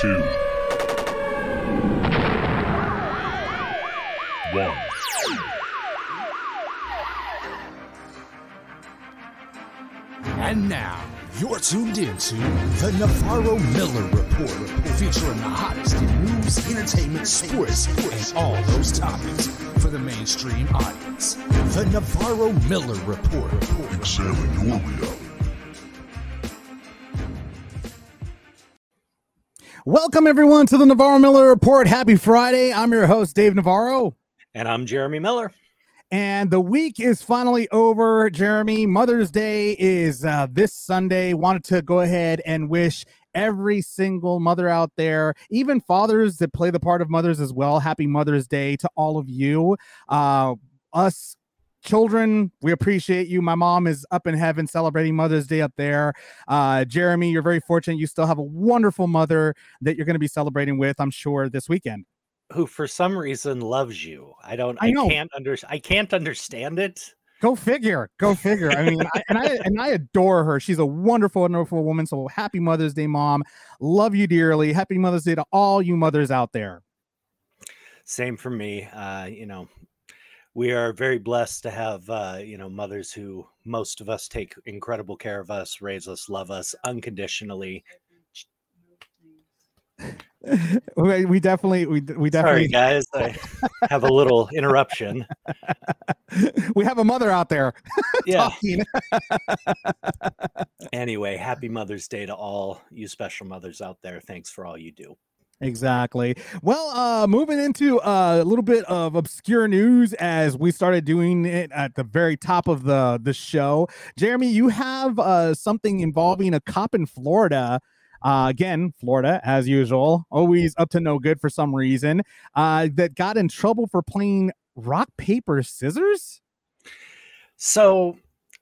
Two, one. And now, you're tuned into the Navarro Miller Report, featuring the hottest in news, entertainment, sports, and all those topics for the mainstream audience. The Navarro Miller Report. Examine your reality. Welcome, everyone, to the Navarro Miller Report. Happy Friday. I'm your host, Dave Navarro. And I'm Jeremy Miller. And the week is finally over, Jeremy. Mother's Day is uh, this Sunday. Wanted to go ahead and wish every single mother out there, even fathers that play the part of mothers as well, happy Mother's Day to all of you. Uh, us children, we appreciate you. My mom is up in heaven celebrating Mother's Day up there. Uh, Jeremy, you're very fortunate. You still have a wonderful mother that you're going to be celebrating with, I'm sure, this weekend. Who for some reason loves you. I don't I I, can't under I can't understand it. Go figure. Go figure. I mean, I, and I and I adore her. She's a wonderful, wonderful woman. So happy Mother's Day, mom. Love you dearly. Happy Mother's Day to all you mothers out there. Same for me. Uh, you know, we are very blessed to have uh, you know, mothers who most of us take incredible care of us, raise us, love us unconditionally. we, definitely, we, we Sorry definitely, guys, I have a little interruption. we have a mother out there Yeah. talking. Anyway, happy Mother's Day to all you special mothers out there. Thanks for all you do. Exactly. Well, uh moving into uh, a little bit of obscure news as we started doing it at the very top of the the show. Jeremy, you have uh something involving a cop in Florida. Uh, again, Florida, as usual, always up to no good for some reason. Uh, that got in trouble for playing rock paper scissors. So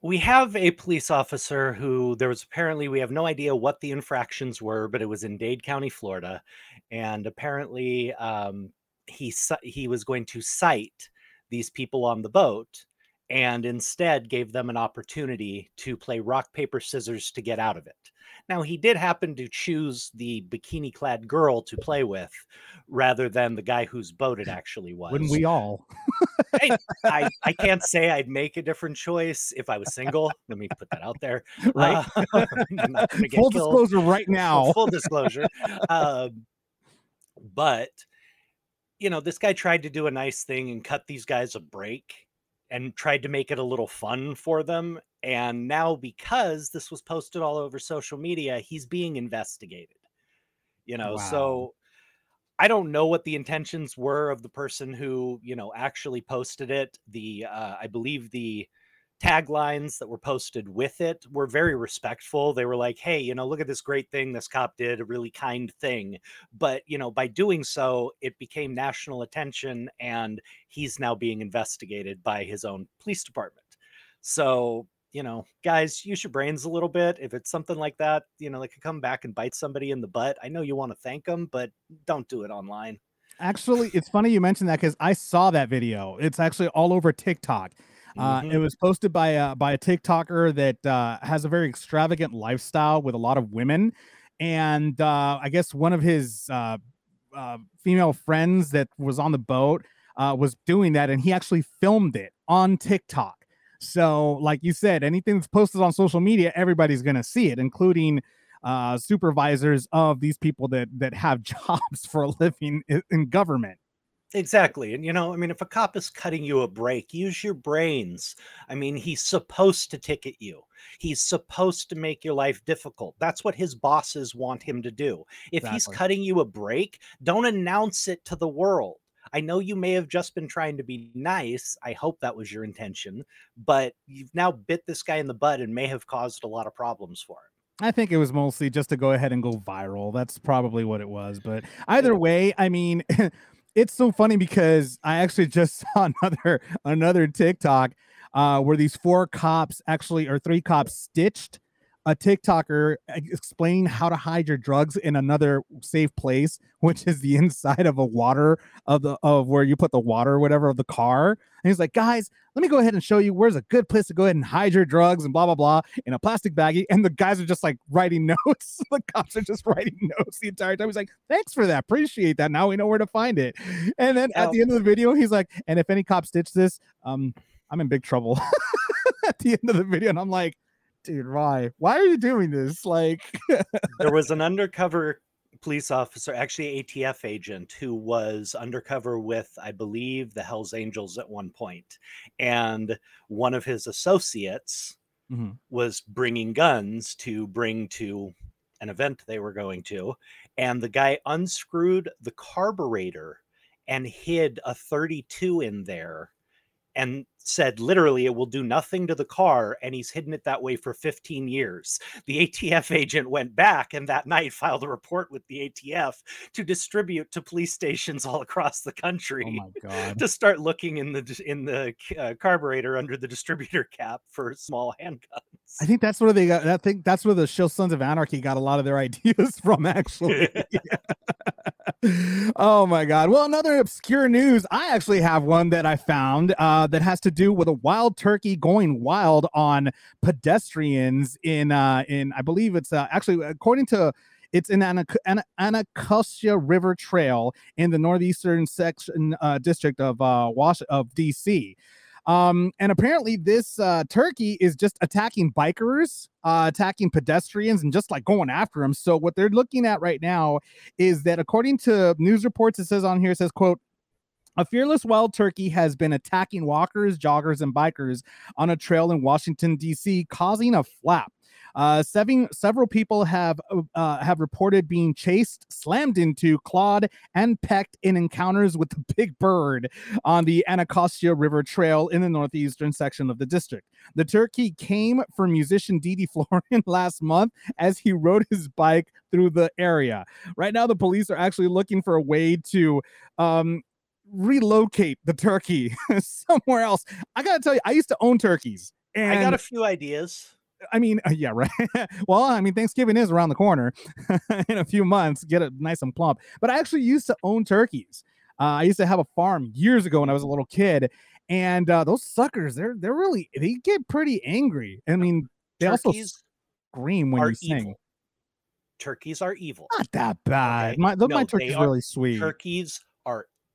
we have a police officer who there was apparently we have no idea what the infractions were, but it was in Dade County, Florida, and apparently um, he he was going to cite these people on the boat, and instead gave them an opportunity to play rock paper scissors to get out of it. Now he did happen to choose the bikini clad girl to play with, rather than the guy whose boat it actually was. Wouldn't we all? I, I, I can't say I'd make a different choice if I was single. Let me put that out there. Right. Uh, I'm not gonna get Full killed. disclosure right now. Full disclosure. um, but you know, this guy tried to do a nice thing and cut these guys a break and tried to make it a little fun for them. And now, because this was posted all over social media, he's being investigated. You know, Wow. so I don't know what the intentions were of the person who, you know, actually posted it. The uh, I believe the taglines that were posted with it were very respectful. They were like, "Hey, you know, look at this great thing this cop did, a really kind thing." But, you know, by doing so, it became national attention and he's now being investigated by his own police department. So, you know, guys, use your brains a little bit. If it's something like that, you know, that could come back and bite somebody in the butt. I know you want to thank them, but don't do it online. Actually, it's funny you mentioned that because I saw that video. It's actually all over TikTok. Uh, Mhm. It was posted by a by a TikToker that uh, has a very extravagant lifestyle with a lot of women, and uh, I guess one of his uh, uh, female friends that was on the boat uh, was doing that, and he actually filmed it on TikTok. So, like you said, anything that's posted on social media, everybody's gonna see it, including uh, supervisors of these people that that have jobs for a living in government. Exactly. And, you know, I mean, if a cop is cutting you a break, use your brains. I mean, he's supposed to ticket you, he's supposed to make your life difficult. That's what his bosses want him to do. If he's cutting you a break, don't announce it to the world. I know you may have just been trying to be nice. I hope that was your intention, but you've now bit this guy in the butt and may have caused a lot of problems for him. I think it was mostly just to go ahead and go viral. That's probably what it was. But either way, I mean, it's so funny because I actually just saw another another TikTok uh, where these four cops actually or three cops stitched a TikToker ex- explaining how to hide your drugs in another safe place, which is the inside of a water of the of where you put the water or whatever of the car. And he's like, guys, let me go ahead and show you where's a good place to go ahead and hide your drugs and blah blah blah in a plastic baggie. And the guys are just like writing notes. the cops are just writing notes the entire time. He's like, thanks for that, appreciate that. Now we know where to find it. And then at Now- the end of the video, he's like, and if any cop stitch this, um, I'm in big trouble. at the end of the video, and I'm like, dude, why? Why are you doing this? Like, there was an undercover police officer, actually ATF agent, who was undercover with, I believe, the Hells Angels at one point, and one of his associates Mhm. was bringing guns to bring to an event they were going to, and the guy unscrewed the carburetor and hid a 32 in there and said literally it will do nothing to the car and he's hidden it that way for 15 years the atf agent went back and that night filed a report with the atf to distribute to police stations all across the oh country god. to start looking in the in the uh, carburetor under the distributor cap for small handguns I think that's where they got. I think that's where the show Sons of Anarchy got a lot of their ideas from, actually. Oh my god. Well, another obscure news. I actually have one that I found uh, that has to do with a wild turkey going wild on pedestrians in uh, in I believe it's uh, actually according to it's in Ana- Anacostia River Trail in the northeastern section uh, district of uh, of DC. Um, and apparently this uh, turkey is just attacking bikers, uh, attacking pedestrians, and just like going after them. So what they're looking at right now is that according to news reports, it says on here, it says, quote, a fearless wild turkey has been attacking walkers, joggers, and bikers on a trail in Washington, D.C., causing a flap. Uh, seven, several people have uh, uh, have reported being chased, slammed into, clawed, and pecked in encounters with the big bird on the Anacostia River Trail in the northeastern section of the district. The turkey came for musician Didi Florian last month as he rode his bike through the area. Right now, the police are actually looking for a way to um, relocate the turkey somewhere else. I gotta tell you, I used to own turkeys. And i got a few ideas I mean, uh, yeah, right. well, I mean, Thanksgiving is around the corner in a few months. Get it nice and plump. But I actually used to own turkeys. Uh, I used to have a farm years ago when I was a little kid, and uh, those suckers, they're they're really they get pretty angry. I mean, they also turkeys scream when you sing. evil turkeys are evil Not that bad. Okay, My, my no, they turkey's are- really sweet. turkeys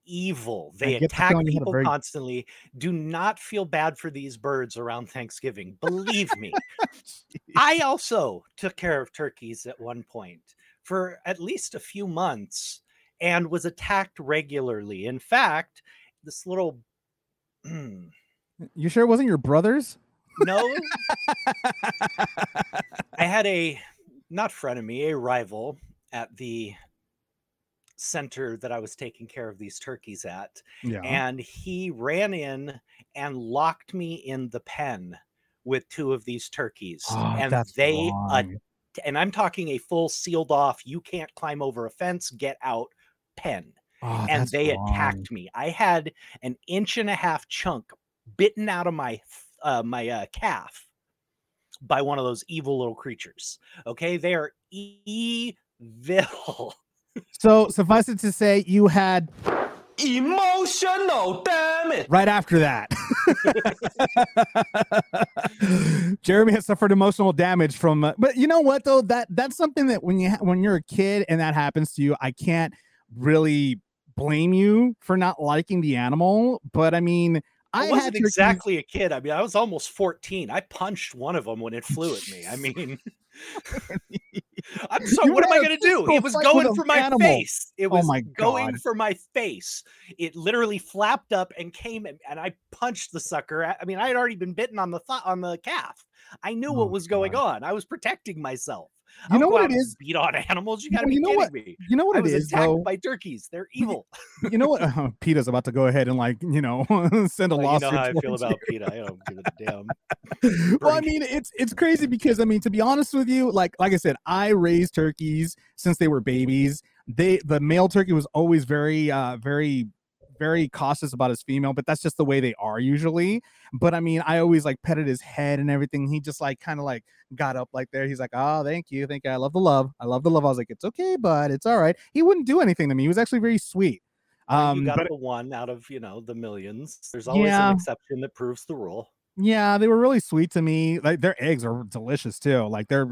evil. They attack feeling you had a people very- constantly. Do not feel bad for these birds around Thanksgiving. Believe me. I also took care of turkeys at one point for at least a few months and was attacked regularly. In fact, this little You sure it wasn't your brother's? no, I had a not frenemy, a rival at the center that I was taking care of these turkeys at. Yeah. and he ran in and locked me in the pen with two of these turkeys Oh, and they wrong. and i'm talking a full sealed off you can't climb over a fence get out pen Oh, and they wrong. attacked me i had an inch and a half chunk bitten out of my uh, my uh, calf by one of those evil little creatures okay they are evil So suffice it to say, you had Emotional, damn it! right after that. Jeremy has suffered emotional damage from, uh, but you know what though that that's something that when you ha- when you're a kid and that happens to you, I can't really blame you for not liking the animal. But I mean, I, I wasn't exactly a kid. I mean, I was almost 14. I punched one of them when it flew at me. I mean, I'm sorry, You what am I going to do? It was going for my animal. face. It Oh was my going God. for my face. It literally flapped up and came at- and I punched the sucker. I mean, I had already been bitten on the th- on the calf. I knew Oh, what was going on. I was protecting myself. You know what it is? Beat on animals. You gotta be you know kidding what- me. You know what I it was is, attacked though. by turkeys. They're evil. you know what? Uh, PETA's about to go ahead and like you know send a Well, you lawsuit. know how I feel about PETA. I don't give a damn. you. well, I mean, it's it's crazy because I mean, to be honest with you, like like I said, I raised turkeys since they were babies. They the male turkey was always very uh very very cautious about his female, but that's just the way they are usually. But I mean, I always like petted his head and everything. He just like kind of like got up like there. He's like, oh, thank you, thank you. I love the love. I love the love. I was like, it's okay, but it's all right. He wouldn't do anything to me. He was actually very sweet. Well, you Um, got but the one out of you know the millions. There's always Yeah. an exception that proves the rule. Yeah, they were really sweet to me. Like their eggs are delicious too. Like they're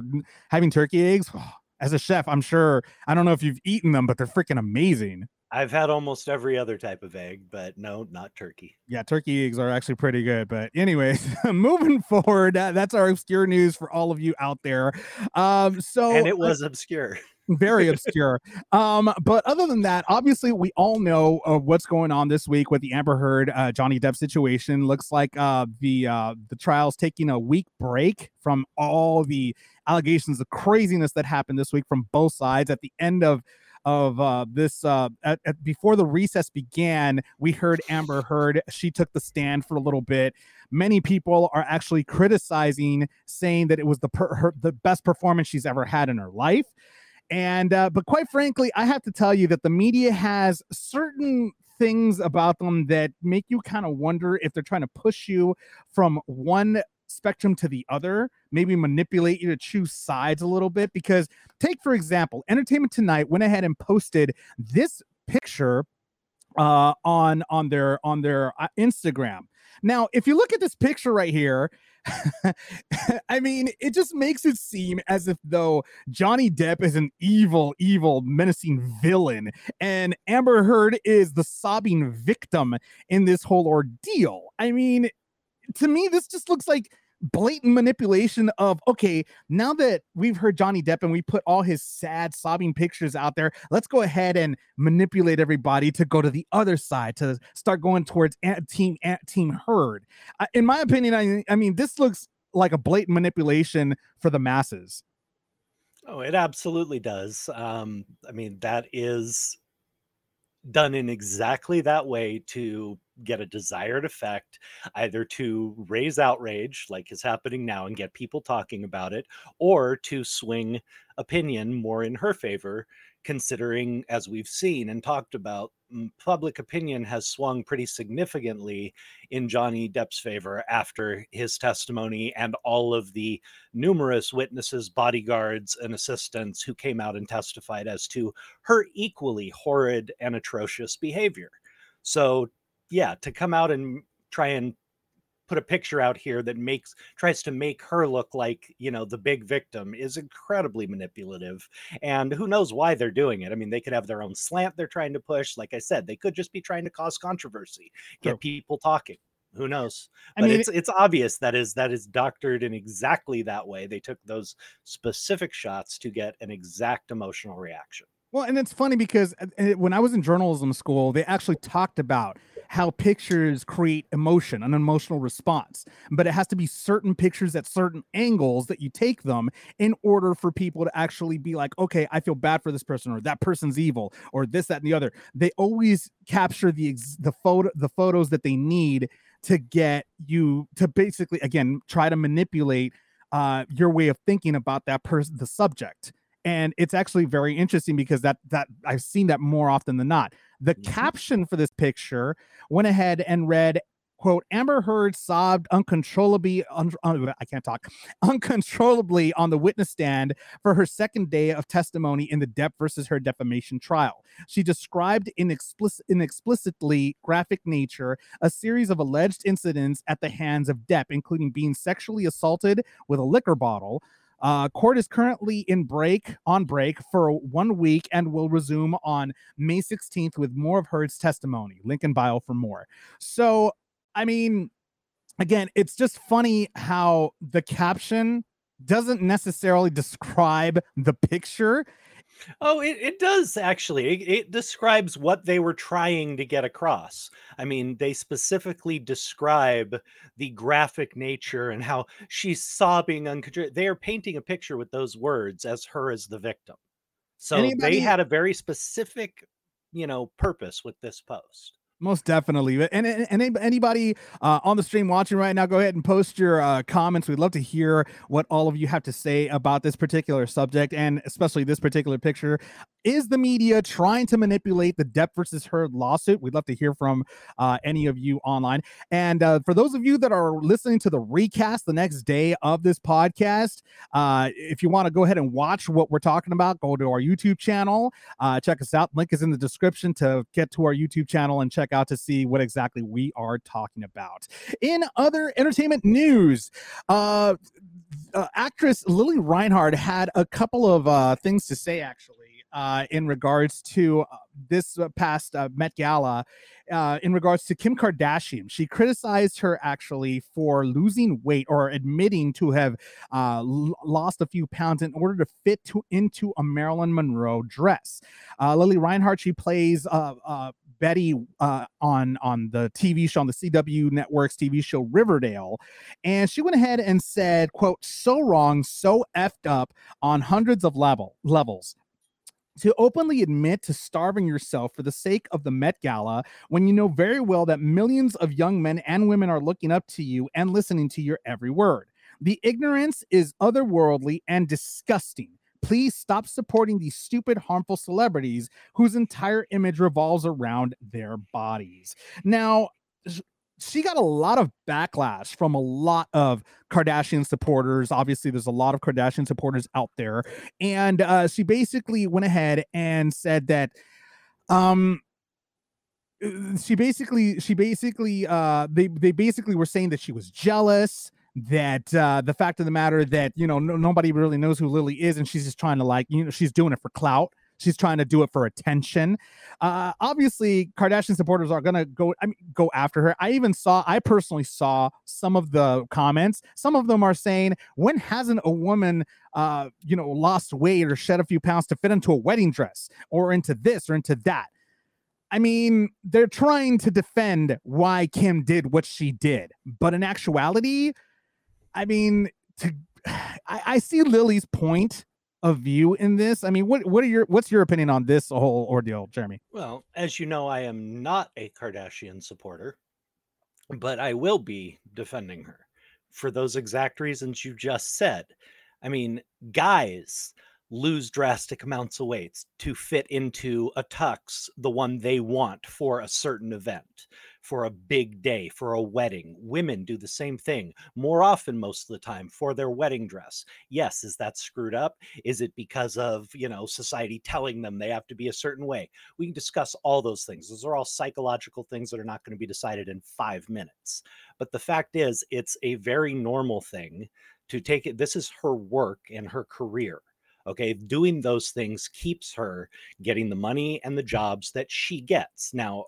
having turkey eggs. As a chef, I'm sure I don't know if you've eaten them, but they're freaking amazing. I've had almost every other type of egg, but no, not turkey. Yeah, turkey eggs are actually pretty good. But anyways, moving forward, that- that's our obscure news for all of you out there. Um, so and it uh, was obscure. very obscure. Um, but other than that, obviously, we all know uh, what's going on this week with the Amber Heard uh, Johnny Depp situation. Looks like uh, the uh, the trial's taking a week break from all the allegations, the craziness that happened this week from both sides. At the end of of uh, this, uh, at, at- before the recess began, we heard Amber Heard. She took the stand for a little bit. Many people are actually criticizing, saying that it was the per- her, the best performance she's ever had in her life. And uh, but quite frankly, I have to tell you that the media has certain things about them that make you kind of wonder if they're trying to push you from one spectrum to the other, maybe manipulate you to choose sides a little bit. Because take for example, Entertainment Tonight went ahead and posted this picture uh on on their on their uh, Instagram. Now, if you look at this picture right here, I mean, it just makes it seem as if though Johnny Depp is an evil, evil, menacing villain, and Amber Heard is the sobbing victim in this whole ordeal. I mean, to me, this just looks like blatant manipulation of okay, now that we've heard Johnny Depp and we put all his sad, sobbing pictures out there, let's go ahead and manipulate everybody to go to the other side to start going towards Ant- team Ant- team Heard. I- In my opinion, I, I mean, this looks like a blatant manipulation for the masses. Oh, it absolutely does. Um, I mean, that is done in exactly that way to get a desired effect, either to raise outrage, like is happening now, and get people talking about it, or to swing opinion more in her favor, considering, as we've seen and talked about, public opinion has swung pretty significantly in Johnny Depp's favor after his testimony and all of the numerous witnesses, bodyguards, and assistants who came out and testified as to her equally horrid and atrocious behavior. So, yeah, to come out and try and put a picture out here that makes tries to make her look like you know the big victim is incredibly manipulative and who knows why they're doing it. I mean they could have their own slant they're trying to push. Like i said they could just be trying to cause controversy get True. people talking. Who knows? I but mean, it's it's obvious that is that is doctored in exactly that way. They took those specific shots to get an exact emotional reaction Well, and it's funny because uh, when I was in journalism school, they actually talked about how pictures create emotion, an emotional response, but it has to be certain pictures at certain angles that you take them in order for people to actually be like, okay, I feel bad for this person, or that person's evil, or this, that, and the other. They always capture the ex- the photo the photos that they need to get you to basically again try to manipulate uh, your way of thinking about that person, the subject and it's actually very interesting because that that I've seen that more often than not. The Mhm. caption for this picture went ahead and read, "quote Amber Heard sobbed uncontrollably. Un, un- I can't talk uncontrollably on the witness stand for her second day of testimony in the Depp versus her defamation trial. She described in explicit, in explicitly graphic nature a series of alleged incidents at the hands of Depp, including being sexually assaulted with a liquor bottle." Uh, court is currently in break on break for one week and will resume on May 16th with more of Heard's testimony. Link in bio for more. So, I mean, again, it's just funny how the caption doesn't necessarily describe the picture. Oh, it, it does actually. It, it describes what they were trying to get across. I mean, they specifically describe the graphic nature and how she's sobbing uncontrollably. They are painting a picture with those words as her as the victim. So Anybody- they had a very specific, you know, purpose with this post. Most definitely. And, and, anybody uh, on the stream watching right now, go ahead and post your uh, comments. We'd love to hear what all of you have to say about this particular subject and especially this particular picture. Is the media trying to manipulate the Depp versus Heard lawsuit? We'd love to hear from uh, any of you online. And uh, for those of you that are listening to the recast the next day of this podcast, uh, if you want to go ahead and watch what we're talking about, go to our YouTube channel. Uh, check us out. Link is in the description to get to our YouTube channel and check out to see what exactly we are talking about. In other entertainment news, uh, uh, actress Lili Reinhart had a couple of uh, things to say actually uh, in regards to uh, this uh, past uh, Met Gala. Uh, in regards to Kim Kardashian, she criticized her actually for losing weight or admitting to have uh, l- lost a few pounds in order to fit to, into a Marilyn Monroe dress. Uh, Lili Reinhart, she plays uh, uh, Betty uh, on on the TV show on the CW Network's TV show Riverdale, and she went ahead and said, "quote So wrong, so effed up on hundreds of level levels." To openly admit to starving yourself for the sake of the Met Gala when you know very well that millions of young men and women are looking up to you and listening to your every word. The ignorance is otherworldly and disgusting. Please stop supporting these stupid, harmful celebrities whose entire image revolves around their bodies. Now, she got a lot of backlash from a lot of Kardashian supporters. Obviously, there's a lot of Kardashian supporters out there. And uh, she basically went ahead and said that um uh, she basically she basically uh they they basically were saying that she was jealous that uh the fact of the matter that you know no, nobody really knows who lili is and she's just trying to like you know she's doing it for clout. She's trying to do it for attention. Uh obviously kardashian supporters are gonna go i mean go after her. I even saw i personally saw some of the comments. Some of them are saying when hasn't a woman uh you know lost weight or shed a few pounds to fit into a wedding dress or into this or into that? I mean, they're trying to defend why Kim did what she did, but in actuality, I mean, to I, I see Lili's point of view in this. I mean, what what are your what's your opinion on this whole ordeal, Jeremy? Well, as you know, I am not a Kardashian supporter, but I will be defending her for those exact reasons you just said. I mean, guys lose drastic amounts of weight to fit into a tux, the one they want for a certain event, for a big day, for a wedding. Women do the same thing more often, most of the time, for their wedding dress. Yes, is that screwed up? Is it because of, you know, society telling them they have to be a certain way? We can discuss all those things. Those are all psychological things that are not going to be decided in five minutes. But the fact is, it's a very normal thing to take it. This is her work and her career. Okay. Doing those things keeps her getting the money and the jobs that she gets. Now,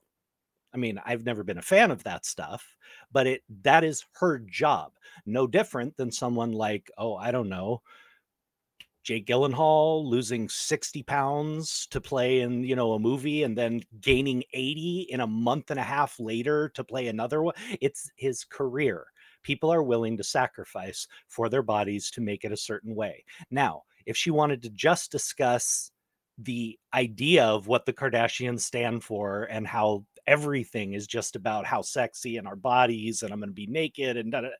I mean, I've never been a fan of that stuff, but it that is her job. No different than someone like, oh, I don't know, Jake Gyllenhaal losing 60 pounds to play in, you know, a movie and then gaining 80 in a month and a half later to play another one. It's his career. People are willing to sacrifice for their bodies to make it a certain way. Now, if she wanted to just discuss the idea of what the Kardashians stand for and how everything is just about how sexy and our bodies and I'm going to be naked and da, da, da,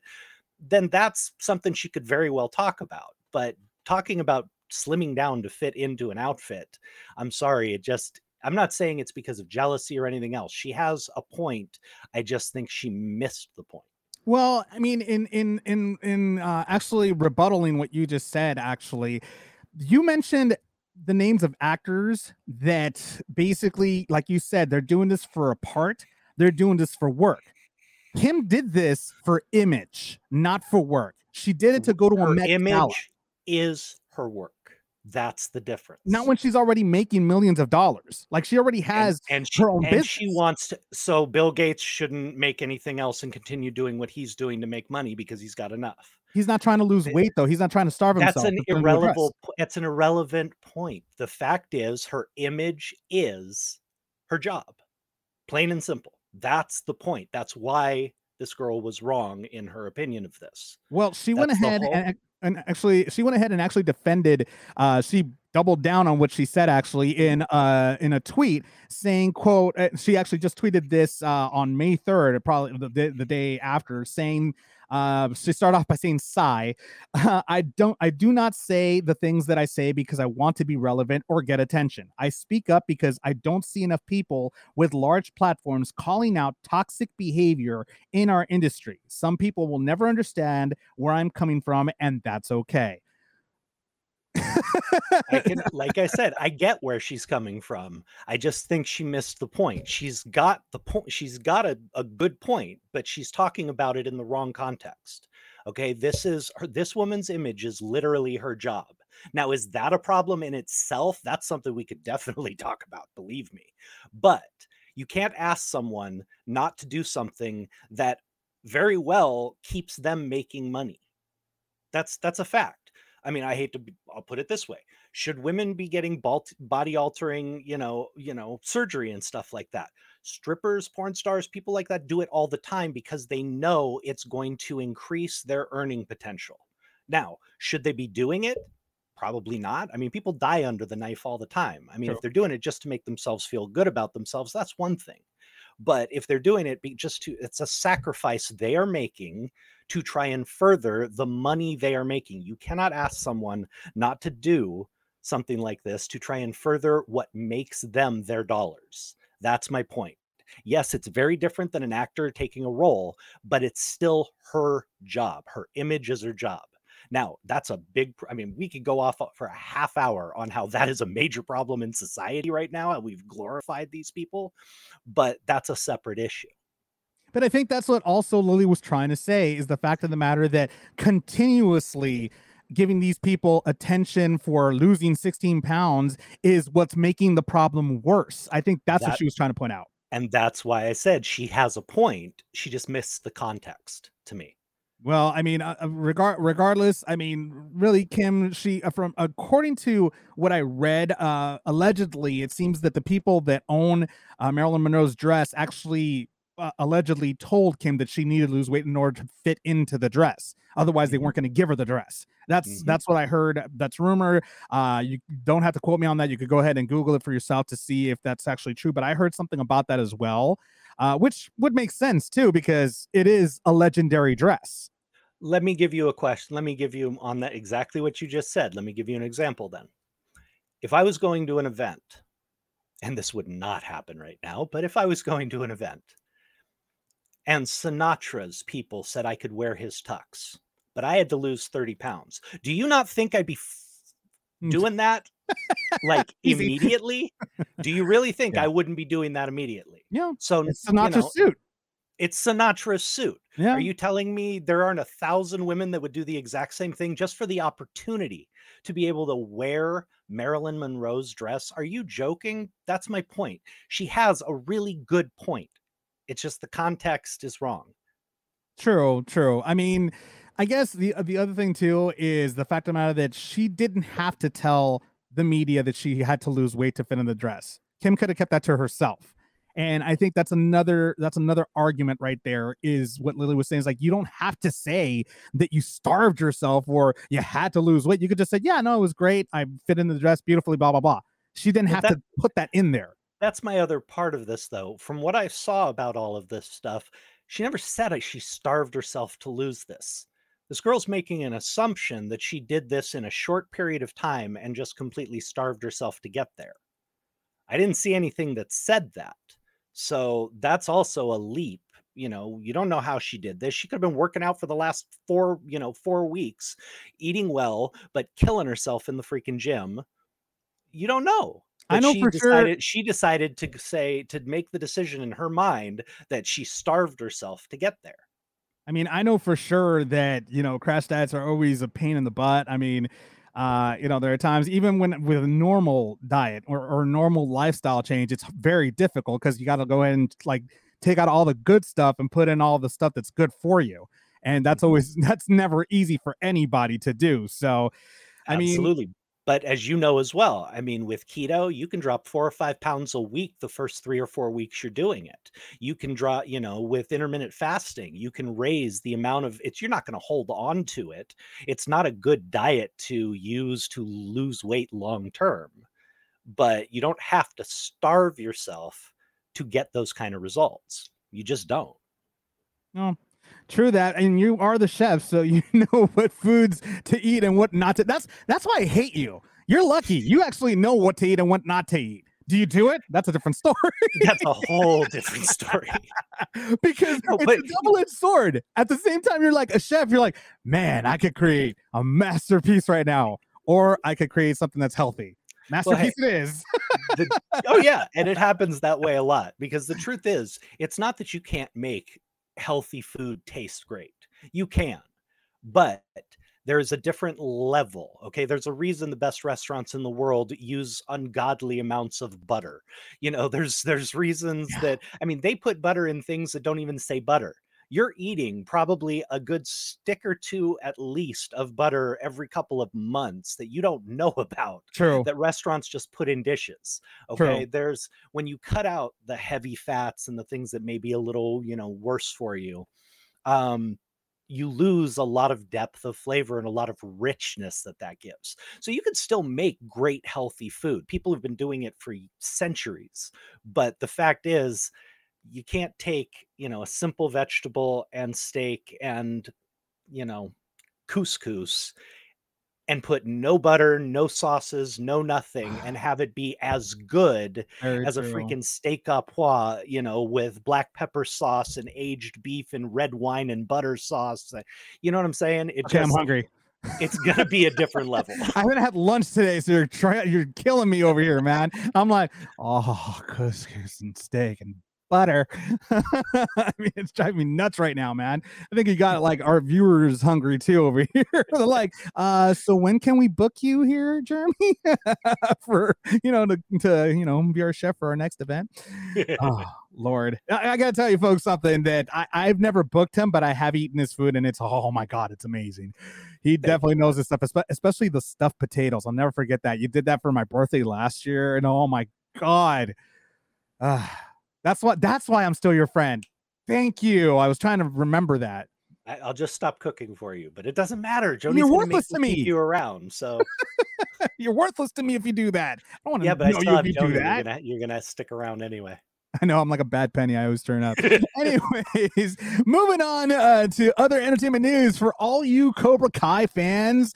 then that's something she could very well talk about. But talking about slimming down to fit into an outfit, I'm sorry, it just I'm not saying it's because of jealousy or anything else. She has a point. I just think she missed the point. Well, I mean, in in in in uh, actually rebuttaling what you just said, actually, you mentioned the names of actors that basically, like you said, they're doing this for a part. They're doing this for work. Kim did this for image, not for work. She did it to go to a Her Met image Gala. is her work. That's the difference. Not when she's already making millions of dollars. Like she already has and, she, her own and she wants to. So Bill Gates shouldn't make anything else and continue doing what he's doing to make money because he's got enough. He's not trying to lose eh, weight though. He's not trying to starve That's himself. an to put into a dress. irrelevant. That's an irrelevant point. The fact is, her image is her job, plain and simple. That's the point. That's why this girl was wrong in her opinion of this. Well, she went That's the ahead whole- and, and actually she went ahead and actually defended uh she doubled down on what she said actually in uh in a tweet saying quote uh, she actually just tweeted this uh on May 3rd probably the, the day after saying uh she started off by saying sigh I don't I do not say the things that I say because I want to be relevant or get attention. I speak up because I don't see enough people with large platforms calling out toxic behavior in our industry. Some people will never understand where I'm coming from, and that's okay. I can, like I said, I get where she's coming from. I just think she missed the point. She's got the point. She's got a, a good point, but she's talking about it in the wrong context. Okay, this is her. This woman's image is literally her job. Now, is that a problem in itself? That's something we could definitely talk about. Believe me, but you can't ask someone not to do something that very well keeps them making money. That's that's a fact. I mean, I hate to. Be, I'll put it this way: Should women be getting body altering, you know, you know, surgery and stuff like that? Strippers, porn stars, people like that do it all the time because they know it's going to increase their earning potential. Now, should they be doing it? Probably not. I mean, people die under the knife all the time. I mean, True. if they're doing it just to make themselves feel good about themselves, that's one thing. But if they're doing it be- just to, it's a sacrifice they are making to try and further the money they are making. You cannot ask someone not to do something like this to try and further what makes them their dollars. That's my point. Yes, it's very different than an actor taking a role, but it's still her job. Her image is her job. Now, that's a big, I mean, we could go off uh, for a half hour on how that is a major problem in society right now. And we've glorified these people, but that's a separate issue. But I think that's what also Lili was trying to say is the fact of the matter that continuously giving these people attention for losing 16 pounds is what's making the problem worse. I think that's what she was trying to point out. And that's why I said she has a point. She just missed the context to me. Well, I mean, uh, uh, regard regardless, I mean, really, Kim, she uh, from according to what I read, uh, allegedly, it seems that the people that own uh, Marilyn Monroe's dress actually uh, allegedly told Kim that she needed to lose weight in order to fit into the dress. Otherwise, they weren't going to give her the dress. That's Mhm. that's what I heard. That's rumor. Uh, you don't have to quote me on that. You could go ahead and Google it for yourself to see if that's actually true. But I heard something about that as well, uh, which would make sense too because it is a legendary dress. Let me give you a question. Let me give you on that exactly what you just said. Let me give you an example then. If I was going to an event, and this would not happen right now, but if I was going to an event and Sinatra's people said I could wear his tux, but I had to lose 30 pounds, do you not think I'd be f- Mm. doing that like immediately? Do you really think Yeah. I wouldn't be doing that immediately? Yeah, So it's you Sinatra's know, suit. it's Sinatra's suit. Yeah, Are you telling me there aren't a thousand women that would do the exact same thing just for the opportunity to be able to wear Marilyn Monroe's dress? Are you joking? That's my point. She has a really good point. It's just the context is wrong. true, true. I mean, I guess the uh, the other thing too is the fact of the matter that she didn't have to tell the media that she had to lose weight to fit in the dress. Kim could have kept that to herself. And I think that's another that's another argument right there is what Lili was saying is like you don't have to say that you starved yourself or you had to lose weight. You could just say, "Yeah, no, it was great. I fit in the dress beautifully, blah blah blah." She didn't have that- to put that in there. That's my other part of this, though. From what I saw about all of this stuff, she never said that she starved herself to lose this. This girl's making an assumption that she did this in a short period of time and just completely starved herself to get there. I didn't see anything that said that. So that's also a leap. You know, you don't know how she did this. She could have been working out for the last four, you know, four weeks, eating well, but killing herself in the freaking gym. You don't know. I know she for sure- she decided to say to make the decision in her mind that she starved herself to get there. I mean, I know for sure that you know crash diets are always a pain in the butt. I mean, Uh, you know, there are times even when with a normal diet or, or normal lifestyle change, it's very difficult because you got to go ahead and like take out all the good stuff and put in all the stuff that's good for you. And that's always that's never easy for anybody to do. So, I mean, Absolutely. But as you know as well, I mean, with keto, you can drop four or five pounds a week the first three or four weeks you're doing it. You can drop, you know, with intermittent fasting, you can raise the amount of it's, you're not going to hold on to it. It's not a good diet to use to lose weight long term, but you don't have to starve yourself to get those kind of results. You just don't. No, true that, and you are the chef, so you know what foods to eat and what not to. That's that's why I hate you. You're lucky. You actually know what to eat and what not to eat. Do you do it? That's a different story. That's a whole different story. because No, it's but- a double-edged sword. At the same time, you're like a chef. You're like, man, I could create a masterpiece right now, or I could create something that's healthy. Masterpiece it is. The- oh yeah, and it happens that way a lot because the truth is, it's not that you can't make healthy food taste great. You can, but there's a different level. Okay, there's a reason the best restaurants in the world use ungodly amounts of butter. You know, there's there's reasons Yeah. that I mean they put butter in things that don't even say butter. You're eating probably a good stick or two at least of butter every couple of months that you don't know about True. that restaurants just put in dishes. True. Okay. There's when you cut out the heavy fats and the things that may be a little, you know, worse for you, um, you lose a lot of depth of flavor and a lot of richness that that gives. So you can still make great healthy food. People have been doing it for centuries. But the fact is, you can't take, you know, a simple vegetable and steak and, you know, couscous and put no butter, no sauces, no nothing, and have it be as good Very as a freaking steak au poivre, you know, with black pepper sauce and aged beef and red wine and butter sauce. You know what I'm saying? It Okay, I'm hungry. it's gonna be a different level. I haven't had lunch today, so you're trying. You're killing me over here, man. I'm like, oh, couscous and steak and butter. I mean, it's driving me nuts right now, man. I think you got like our viewers hungry too over here. They're like, uh, so when can we book you here, Jeremy, for you know to, to you know be our chef for our next event? oh lord I, I gotta tell you folks something that I, i've never booked him but i have eaten his food and it's oh my god it's amazing he definitely knows his stuff especially the stuffed potatoes i'll never forget that you did that for my birthday last year and oh my god Ah, that's what that's why i'm still your friend thank you i was trying to remember that I, I'll just stop cooking for you, but it doesn't matter. Joni's You're worthless to keep me. you around. So you're worthless to me if you do that i don't want to yeah, but I know still you have you Joni. do You're that gonna, you're gonna stick around anyway. I know I'm like a bad penny. I always turn up. Anyways, moving on uh, to other entertainment news for all you Cobra Kai fans.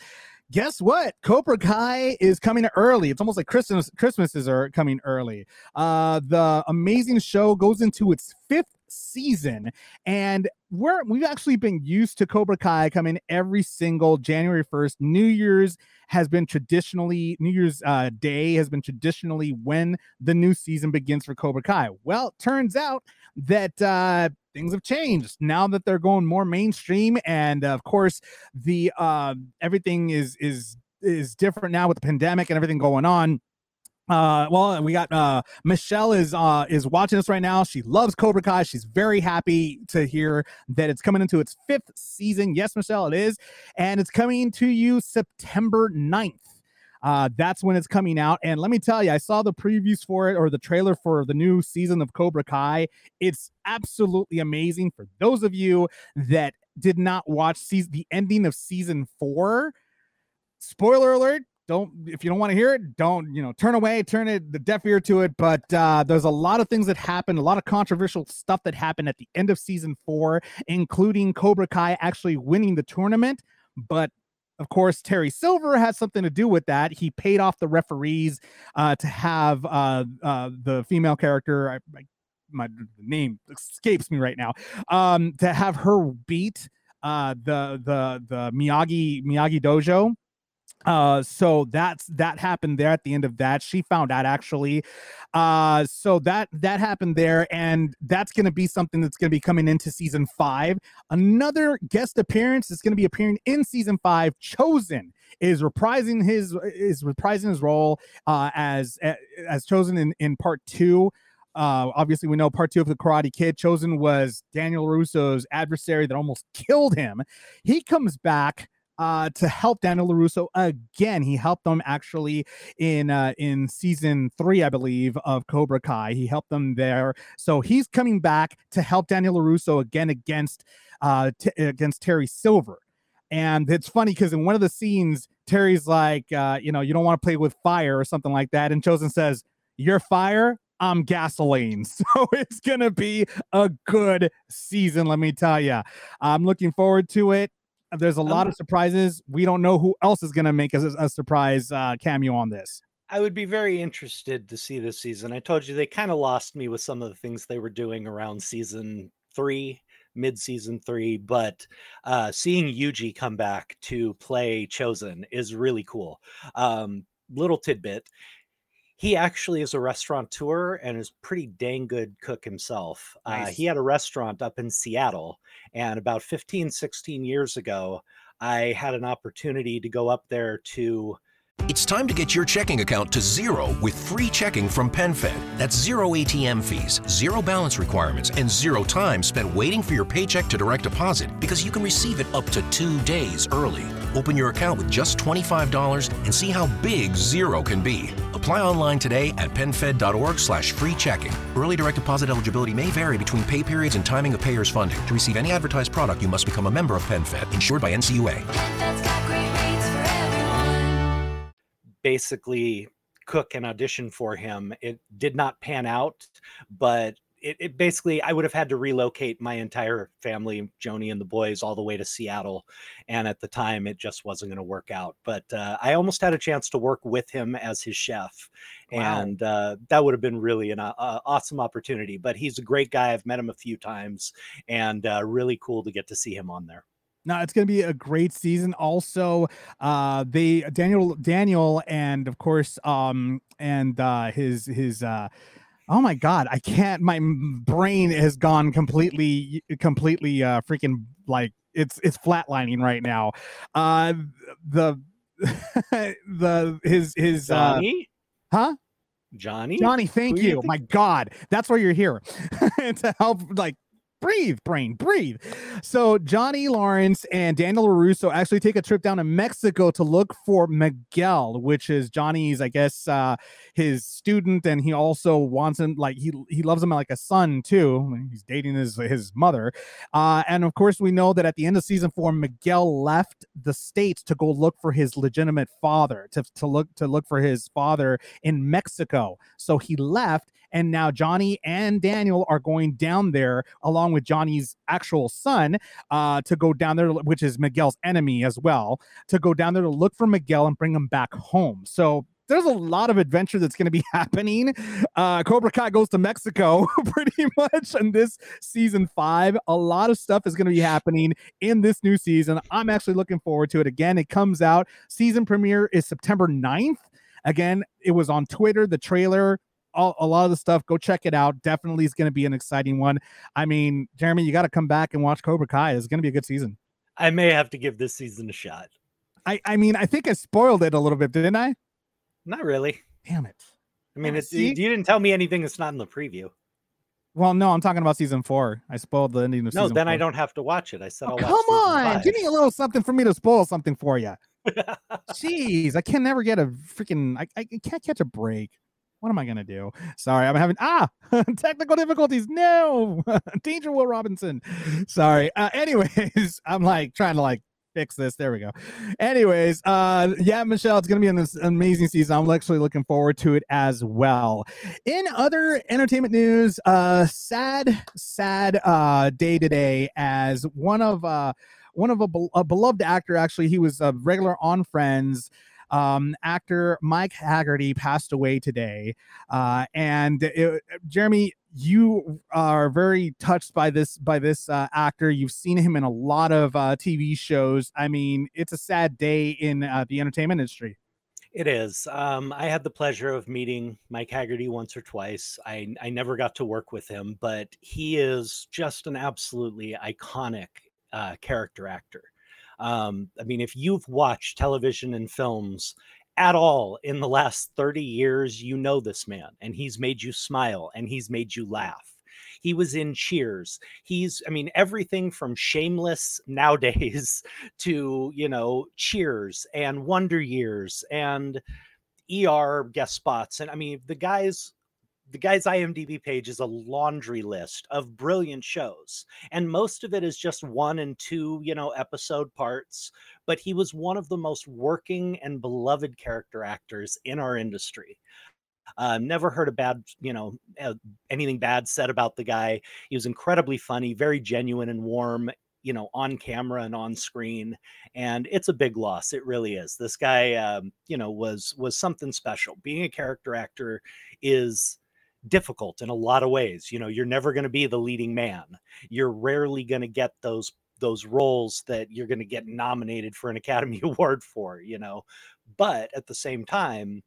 Guess what? Cobra Kai is coming early. It's almost like Christmas. Christmases are coming early. Uh, the amazing show goes into its fifth season, and we're we've actually been used to Cobra Kai coming every single January first. New Year's has been traditionally New Year's uh, Day has been traditionally when the new season begins for Cobra Kai. Well, turns out that uh, things have changed now that they're going more mainstream, and of course, the uh, everything is is is different now with the pandemic and everything going on. Uh, well, we got uh Michelle is uh is watching us right now. She loves Cobra Kai. She's very happy to hear that it's coming into its fifth season. Yes, Michelle, it is, and it's coming to you September 9th. Uh, that's when it's coming out. And let me tell you, I saw the previews for it or the trailer for the new season of Cobra Kai. It's absolutely amazing. For those of you that did not watch season, the ending of season four, spoiler alert. Don't if you don't want to hear it, don't you know turn away, turn it the deaf ear to it. But uh, there's a lot of things that happened, a lot of controversial stuff that happened at the end of season four, including Cobra Kai actually winning the tournament. But of course, Terry Silver has something to do with that. He paid off the referees uh, to have uh, uh, the female character. I, I, my name escapes me right now. Um, to have her beat uh, the the the Miyagi Miyagi Dojo. Uh, so that's that happened there at the end of that. She found out actually. Uh, so that that happened there, and that's to be something that's to be coming into season five. Another guest appearance is to be appearing in season five. Chozen is reprising his is reprising his role uh, as as chozen in in part two. Uh, obviously, we know part two of the Karate Kid. Chozen was Daniel Russo's adversary that almost killed him. He comes back uh, to help Daniel LaRusso again. He helped them actually in uh, in season three, I believe, of Cobra Kai. He helped them there, so he's coming back to help Daniel LaRusso again against uh, t- against Terry Silver. And it's funny because in one of the scenes, Terry's like, uh, you know, you don't want to play with fire or something like that, and Chozen says, "You're fire." I'm gasoline. So it's going to be a good season, let me tell you. I'm looking forward to it. There's a lot of surprises. We don't know who else is going to make a, a surprise uh, cameo on this. I would be very interested to see this season. I told you they kind of lost me with some of the things they were doing around season three, mid season three, but uh, seeing Yuji come back to play Chozen is really cool. Um, little tidbit he actually is a restaurateur and is pretty dang good cook himself. Uh, he had a restaurant up in Seattle, and about 15, 16 years ago, I had an opportunity to go up there to It's time to get your checking account to zero with free checking from PenFed. That's zero ATM fees, zero balance requirements, and zero time spent waiting for your paycheck to direct deposit because you can receive it up to two days early. Open your account with just $25 and see how big zero can be. Apply online today at penfed.org slash free checking. Early direct deposit eligibility may vary between pay periods and timing of payer's funding. To receive any advertised product, you must become a member of PenFed, insured by NCUA. PenFed's got great rates for everyone. basically cook an audition for him. It did not pan out, but it, it basically I would have had to relocate my entire family, Joni and the boys, all the way to Seattle. And at the time, it just wasn't going to work out. But uh, I almost had a chance to work with him as his chef, Wow. and uh, that would have been really an uh, uh, awesome opportunity. But he's a great guy. I've met him a few times, and uh, really cool to get to see him on there. No, it's going to be a great season. Also, uh, they Daniel Daniel and of course um and uh his his uh oh my god, I can't. My brain has gone completely completely uh freaking like it's it's flatlining right now. Uh, the the his his uh, Johnny, huh Johnny, Johnny, thank you you. My God, that's why you're here to help. Like, breathe, brain, breathe. So Johnny Lawrence and Daniel Russo actually take a trip down to Mexico to look for Miguel, which is Johnny's, I guess, uh, his student, and he also wants him like he he loves him like a son too. He's dating his his mother, uh, and of course we know that at the end of season four, Miguel left the states to go look for his legitimate father, to to look to look for his father in Mexico. So he left, and now Johnny and Daniel are going down there along with Johnny's actual son uh, to go down there, which is Miguel's enemy as well, to go down there to look for Miguel and bring him back home. So there's a lot of adventure that's going to be happening. Uh, Cobra Kai goes to Mexico pretty much in this season five. A lot of stuff is going to be happening in this new season. I'm actually looking forward to it. Again, it comes out. Season premiere is September 9th. Again, it was on Twitter, the trailer, all, a lot of the stuff. Go check it out. Definitely is going to be an exciting one. I mean, Jeremy, you got to come back and watch Cobra Kai. It's going to be a good season. I may have to give this season a shot. I, I mean, I think I spoiled it a little bit, didn't I? Not really. Damn it. I mean, it's, you see? you didn't tell me anything that's not in the preview. Well, no, I'm talking about season four. I spoiled the ending of No, season then I don't have to watch it. I said, Oh, I'll come on, five. give me a little something for me to spoil something for you. Jeez, I can never get a freaking. I, I can't catch a break. What am I gonna do? Sorry, I'm having ah technical difficulties. No, danger, Will Robinson. Sorry. Uh, anyways, I'm like trying to like fix this. There we go. Anyways, uh, yeah, Michelle, it's gonna be an amazing season. I'm actually looking forward to it as well. In other entertainment news, uh, sad, sad uh day today as one of uh one of a, bel- a beloved actor. Actually, he was a regular on Friends. Um, actor Mike Haggerty passed away today, uh, and it, Jeremy, you are very touched by this by this uh, actor. You've seen him in a lot of uh, TV shows. I mean, it's a sad day in uh, the entertainment industry. It is. Um, I had the pleasure of meeting Mike Haggerty once or twice. I, I never got to work with him, but he is just an absolutely iconic uh, character actor. Um, I mean, if you've watched television and films at all in the last 30 years, you know this man, and he's made you smile and he's made you laugh. He was in Cheers. He's, I mean, everything from Shameless nowadays to, you know, Cheers and Wonder Years and ER guest spots. And I mean, the guy's the guy's IMDb page is a laundry list of brilliant shows, and most of it is just one and two, you know, episode parts. But he was one of the most working and beloved character actors in our industry. Uh, never heard a bad, you know, uh, anything bad said about the guy. He was incredibly funny, very genuine and warm, you know, on camera and on screen. And it's a big loss. It really is. This guy, um, you know, was was something special. Being a character actor is difficult in a lot of ways. You know, you're never going to be the leading man. You're rarely going to get those those roles that you're going to get nominated for an Academy Award for, you know. But at the same time,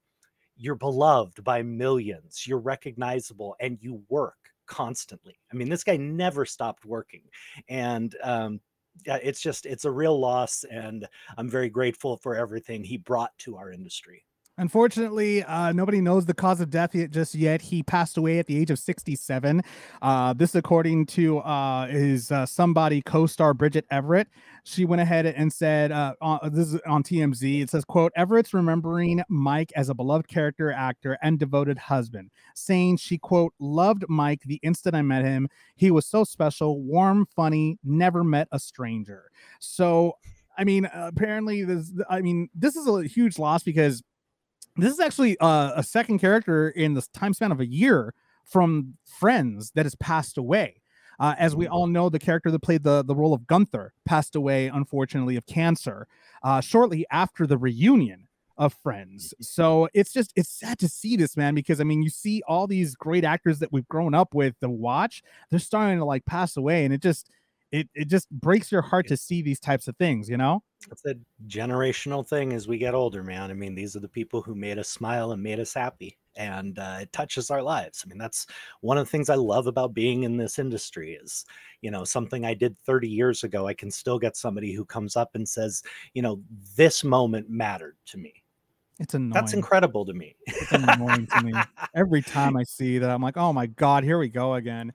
you're beloved by millions. You're recognizable and you work constantly. I mean, this guy never stopped working. And um it's just it's a real loss and I'm very grateful for everything he brought to our industry. Unfortunately, uh, nobody knows the cause of death yet, just yet. He passed away at the age of 67. Uh, this, according to uh, his uh, somebody co-star Bridget Everett, she went ahead and said, uh, on, "This is on TMZ." It says, "quote Everett's remembering Mike as a beloved character actor and devoted husband, saying she quote loved Mike the instant I met him. He was so special, warm, funny, never met a stranger." So. I mean, apparently, this. I mean, this is a huge loss because this is actually uh, a second character in the time span of a year from Friends that has passed away. Uh, as we all know, the character that played the, the role of Gunther passed away, unfortunately, of cancer uh, shortly after the reunion of Friends. So it's just it's sad to see this man because I mean you see all these great actors that we've grown up with to watch, they're starting to like pass away, and it just it it just breaks your heart to see these types of things, you know. It's a generational thing as we get older, man. I mean, these are the people who made us smile and made us happy, and uh, it touches our lives. I mean, that's one of the things I love about being in this industry is, you know, something I did 30 years ago. I can still get somebody who comes up and says, you know, this moment mattered to me. It's annoying. That's incredible to me. It's annoying to me every time I see that. I'm like, oh my god, here we go again.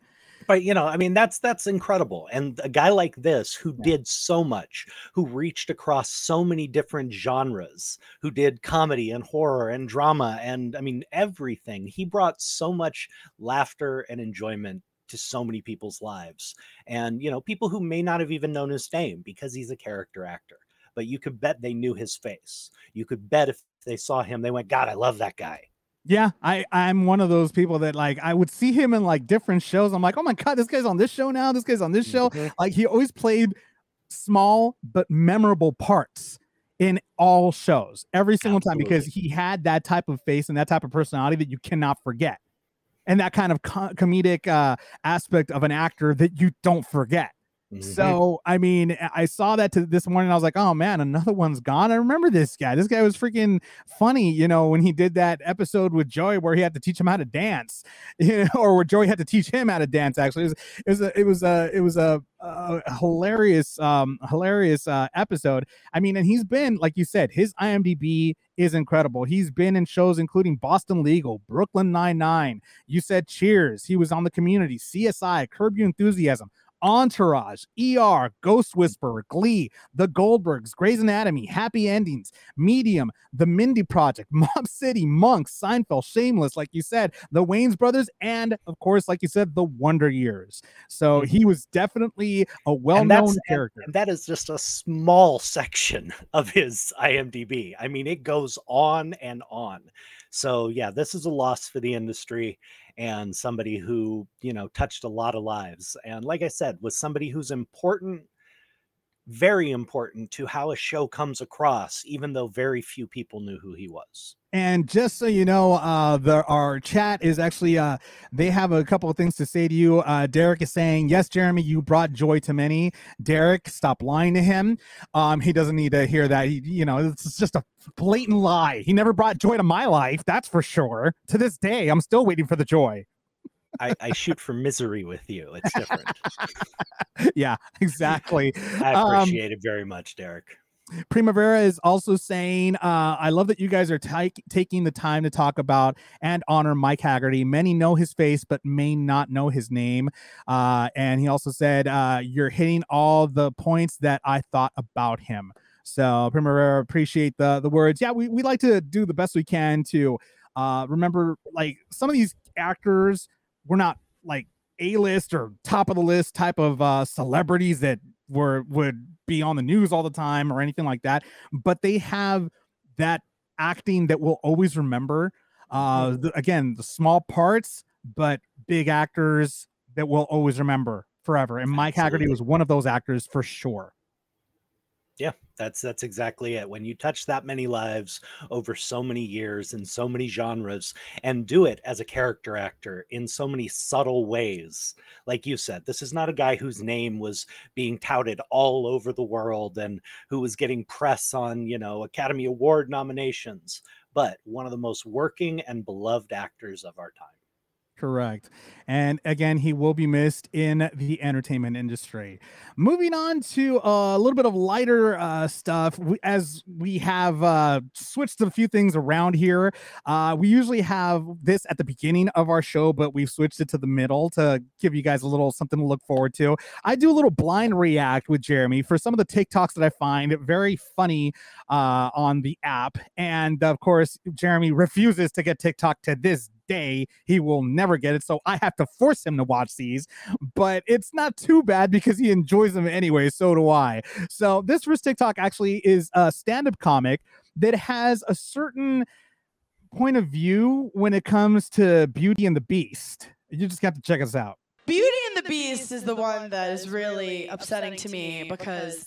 But you know i mean that's that's incredible and a guy like this who Yeah. did so much who reached across so many different genres who did comedy and horror and drama and i mean everything he brought so much laughter and enjoyment to so many people's lives and you know people who may not have even known his name because he's a character actor but you could bet they knew his face you could bet if they saw him they went god i love that guy Yeah, I I'm one of those people that like I would see him in like different shows. I'm like, oh my god, this guy's on this show now. This guy's on this show. Mhm. Like he always played small but memorable parts in all shows every single time because he had that type of face and that type of personality that you cannot forget, and that kind of co- comedic uh, aspect of an actor that you don't forget. Mhm. So I mean, I- saw that to this morning. I was like, oh man, another one's gone. I remember this guy. This guy was freaking funny, you know, when he did that episode with Joey where he had to teach him how to dance, you know, or where Joey had to teach him how to dance. Actually, it was it was a it was a it was a, a hilarious um hilarious uh, episode. I mean, and he's been like you said, his IMDb is incredible. He's been in shows including Boston Legal, Brooklyn Nine Nine. You said Cheers. He was on the Community, CSI, Curb Your Enthusiasm. Entourage, ER, Ghost Whisperer, Glee, The Goldbergs, Grey's Anatomy, Happy Endings, Medium, The Mindy Project, Mob City, Monks, Seinfeld, Shameless, like you said, The Wayans Brothers, and of course, like you said, The Wonder Years. So he was definitely a well-known that's- and- character. And that is just a small section of his IMDb. I mean, it goes on and on. So, yeah, this is a loss for the industry and somebody who, you know, touched a lot of lives. And like I said, was somebody who's important, very important to how a show comes across, even though very few people knew who he was. And just so you know, uh, the our chat is actually uh, they have a couple of things to say to you. Uh, Derek is saying, "Yes, Jeremy, you brought joy to many." Derek, stop lying to him. Um, he doesn't need to hear that. He, you know, it's just a blatant lie. He never brought joy to my life. That's for sure. To this day, I'm still waiting for the joy. I, I shoot for misery with you. It's different. yeah, exactly. I Um, appreciate it very much, Derek. Primavera is also saying, uh, I love that you guys are ti- taking the time to talk about and honor Mike Haggerty. Many know his face, but may not know his name. Uh, and he also said, uh, You're hitting all the points that I thought about him. So, Primavera, appreciate the, the words. Yeah, we, we like to do the best we can to uh, remember, like, some of these actors were not like A list or top of the list type of uh, celebrities that were would be on the news all the time or anything like that but they have that acting that we'll always remember. Uh the, again the small parts but big actors that we'll always remember forever and mike haggerty was one of those actors for sure Yeah, that's that's exactly it. When you touch that many lives over so many years in so many genres and do it as a character actor in so many subtle ways. Like you said, this is not a guy whose name was being touted all over the world and who was getting press on, you know, Academy Award nominations, but one of the most working and beloved actors of our time. Correct. And again, he will be missed in the entertainment industry. Moving on to a little bit of lighter uh, stuff, we, as we have uh, switched a few things around here. Uh, we usually have this at the beginning of our show, but we've switched it to the middle to give you guys a little something to look forward to. I do a little blind react with Jeremy for some of the TikToks that I find very funny uh, on the app. And of course, Jeremy refuses to get TikTok to this day. He will never get it. So I have to force him to watch these, but it's not too bad because he enjoys them anyway. So do I. So this first TikTok actually is a stand up comic that has a certain point of view when it comes to Beauty and the Beast. You just have to check us out. Beauty and the Beast is the one that is really upsetting to me because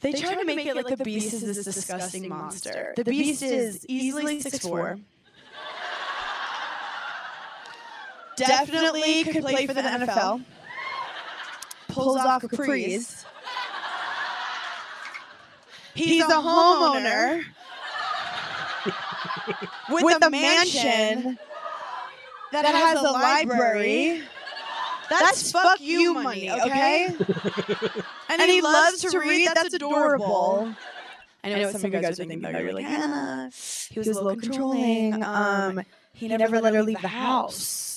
they try to make it like the Beast is this disgusting monster. The Beast is easily 6'4. Definitely could play for the NFL. Pulls off a capris. He's a homeowner with a mansion that has a library. That's fuck you money, okay? and he loves to read. That's adorable. I know some of you guys are thinking that you're like, Hannah, he was a little controlling. Um, he never let her leave the house.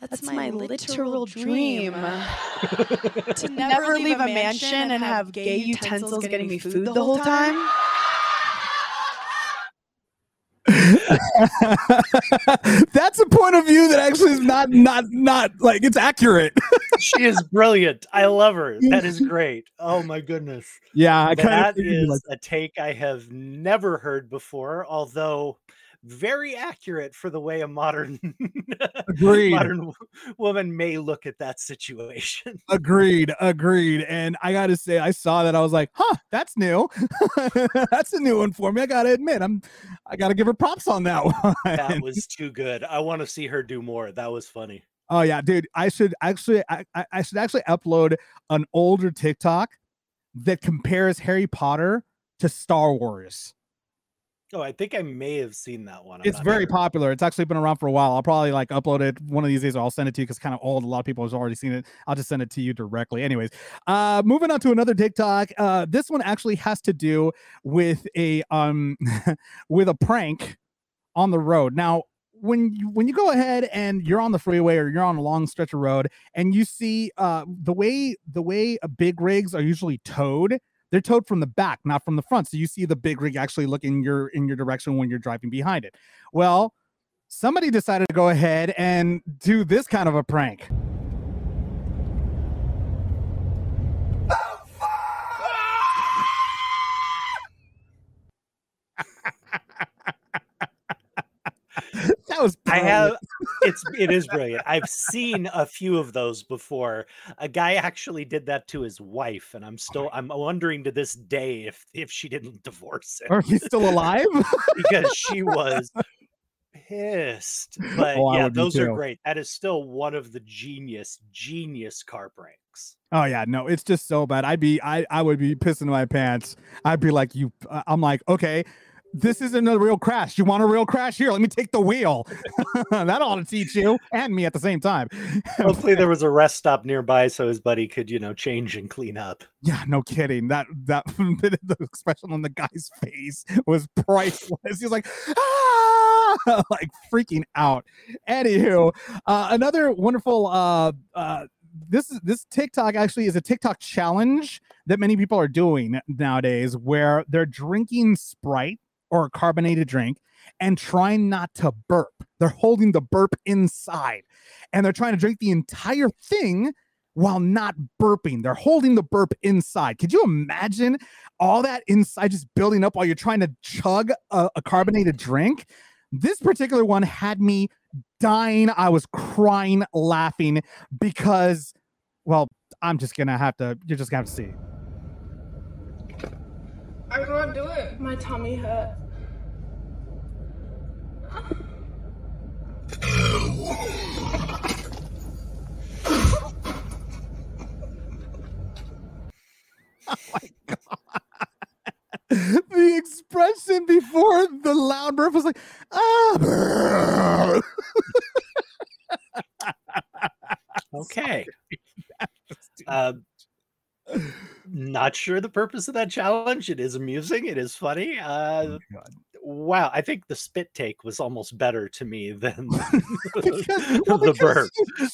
That's my literal dream. to never leave a mansion and have gay utensils getting me food the whole time. That's a point of view that actually is not not not like it's accurate. She is brilliant. I love her. That is great. Oh my goodness. yeah, I kind That of is a take I have never heard before, although very accurate for the way a modern agreed. modern woman may look at that situation. Agreed, agreed. And I gotta say, I saw that. I was like, huh, that's new. that's a new one for me. I gotta admit, I'm I gotta give her props on that one. That was too good. I want to see her do more. That was funny. oh yeah, dude. I should actually I I should actually upload an older TikTok that compares Harry Potter to Star Wars. Oh, I think I may have seen that one. I'm it's very sure. popular. It's actually been around for a while. I'll probably like upload it one of these days, or I'll send it to you because kind of old. A lot of people have already seen it. I'll just send it to you directly. Anyways, uh, moving on to another TikTok. Uh, this one actually has to do with a um with a prank on the road. Now, when you when you go ahead and you're on the freeway or you're on a long stretch of road and you see uh the way the way uh, big rigs are usually towed they're towed from the back, not from the front. So you see the big rig actually looking your in your direction when you're driving behind it. Well, somebody decided to go ahead and do this kind of a prank. That was I have it's it is brilliant. I've seen a few of those before. A guy actually did that to his wife, and I'm still I'm wondering to this day if if she didn't divorce him Are you still alive? because she was pissed. But Oh, yeah, those are great. That is still one of the genius genius car pranks. Oh yeah, no, it's just so bad. I'd be, I, I would be pissing my pants. I'd be like, you, uh, I'm like, okay, this isn't a real crash. You want a real crash? Here, let me take the wheel. that ought to teach you and me at the same time. Hopefully, there was a rest stop nearby so his buddy could, you know, change and clean up. Yeah, no kidding. That that the expression on the guy's face was priceless. He's like, ah, like freaking out. Anywho, uh, another wonderful uh, uh, this is this TikTok actually is a TikTok challenge that many people are doing nowadays, where they're drinking Sprite or a carbonated drink and trying not to burp. They're holding the burp inside, and they're trying to drink the entire thing while not burping. They're holding the burp inside. Could you imagine all that inside just building up while you're trying to chug a, a carbonated drink? This particular one had me dying. I was crying, laughing because, well, I'm just gonna have to. You're just gonna have to see. I can't do it. My tummy hurt. the expression before the loud burp was like, ah. Okay. Uh, not sure the purpose of that challenge. It is amusing. It is funny. Uh, wow, I think the spit take was almost better to me than Because- well, the burp.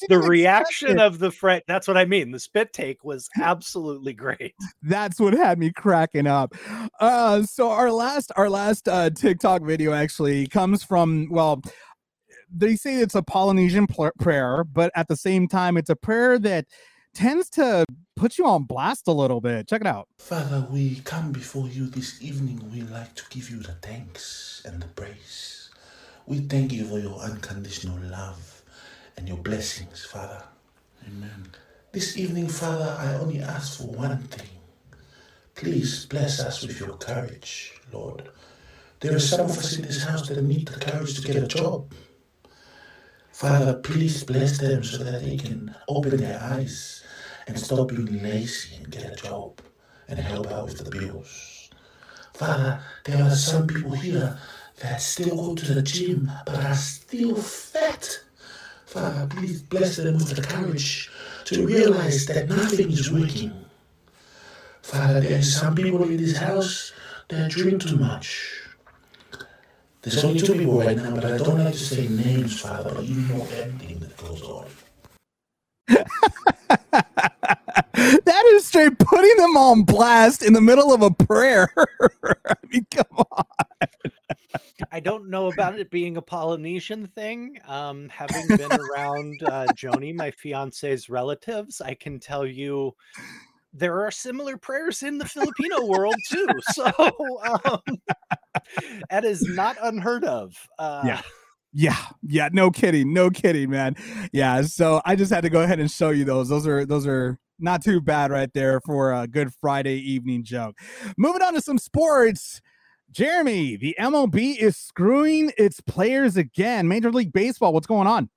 The reaction of the friend. That's what I mean. The spit take was absolutely great. that's what had me cracking up uh so our last our last uh tiktok video actually comes from well they say it's a polynesian prayer but at the same time it's a prayer that tends to put you on blast a little bit check it out Father, we come before you this evening. We like to give you the thanks and the praise. We thank you for your unconditional love and your blessings, Father. Amen. This evening, Father, I only ask for one thing. Please bless us with your courage, Lord. There are some of us in this house that need the courage to get a job. Father, please bless them so that they can open their eyes and stop being lazy and get a job and help out with the bills. Father, there are some people here that still go to the gym but are still fat. Father, please bless them with the courage to realize that nothing is working. Father, there are some people in this house that drink too much. There's only two people right now, but I don't like to say names, Father, but you know everything that goes on. that is straight putting them on blast in the middle of a prayer i mean come on I don't know about it being a Polynesian thing. Um, having been around uh, Joni, my fiance's relatives, I can tell you there are similar prayers in the Filipino world too. So um, that is not unheard of. Uh, Yeah. Yeah, yeah, no kidding, no kidding, man. Yeah, so I just had to go ahead and show you those. Those are those are not too bad right there for a good Friday evening joke. Moving on to some sports. Jeremy, the MLB is screwing its players again. Major League Baseball, what's going on?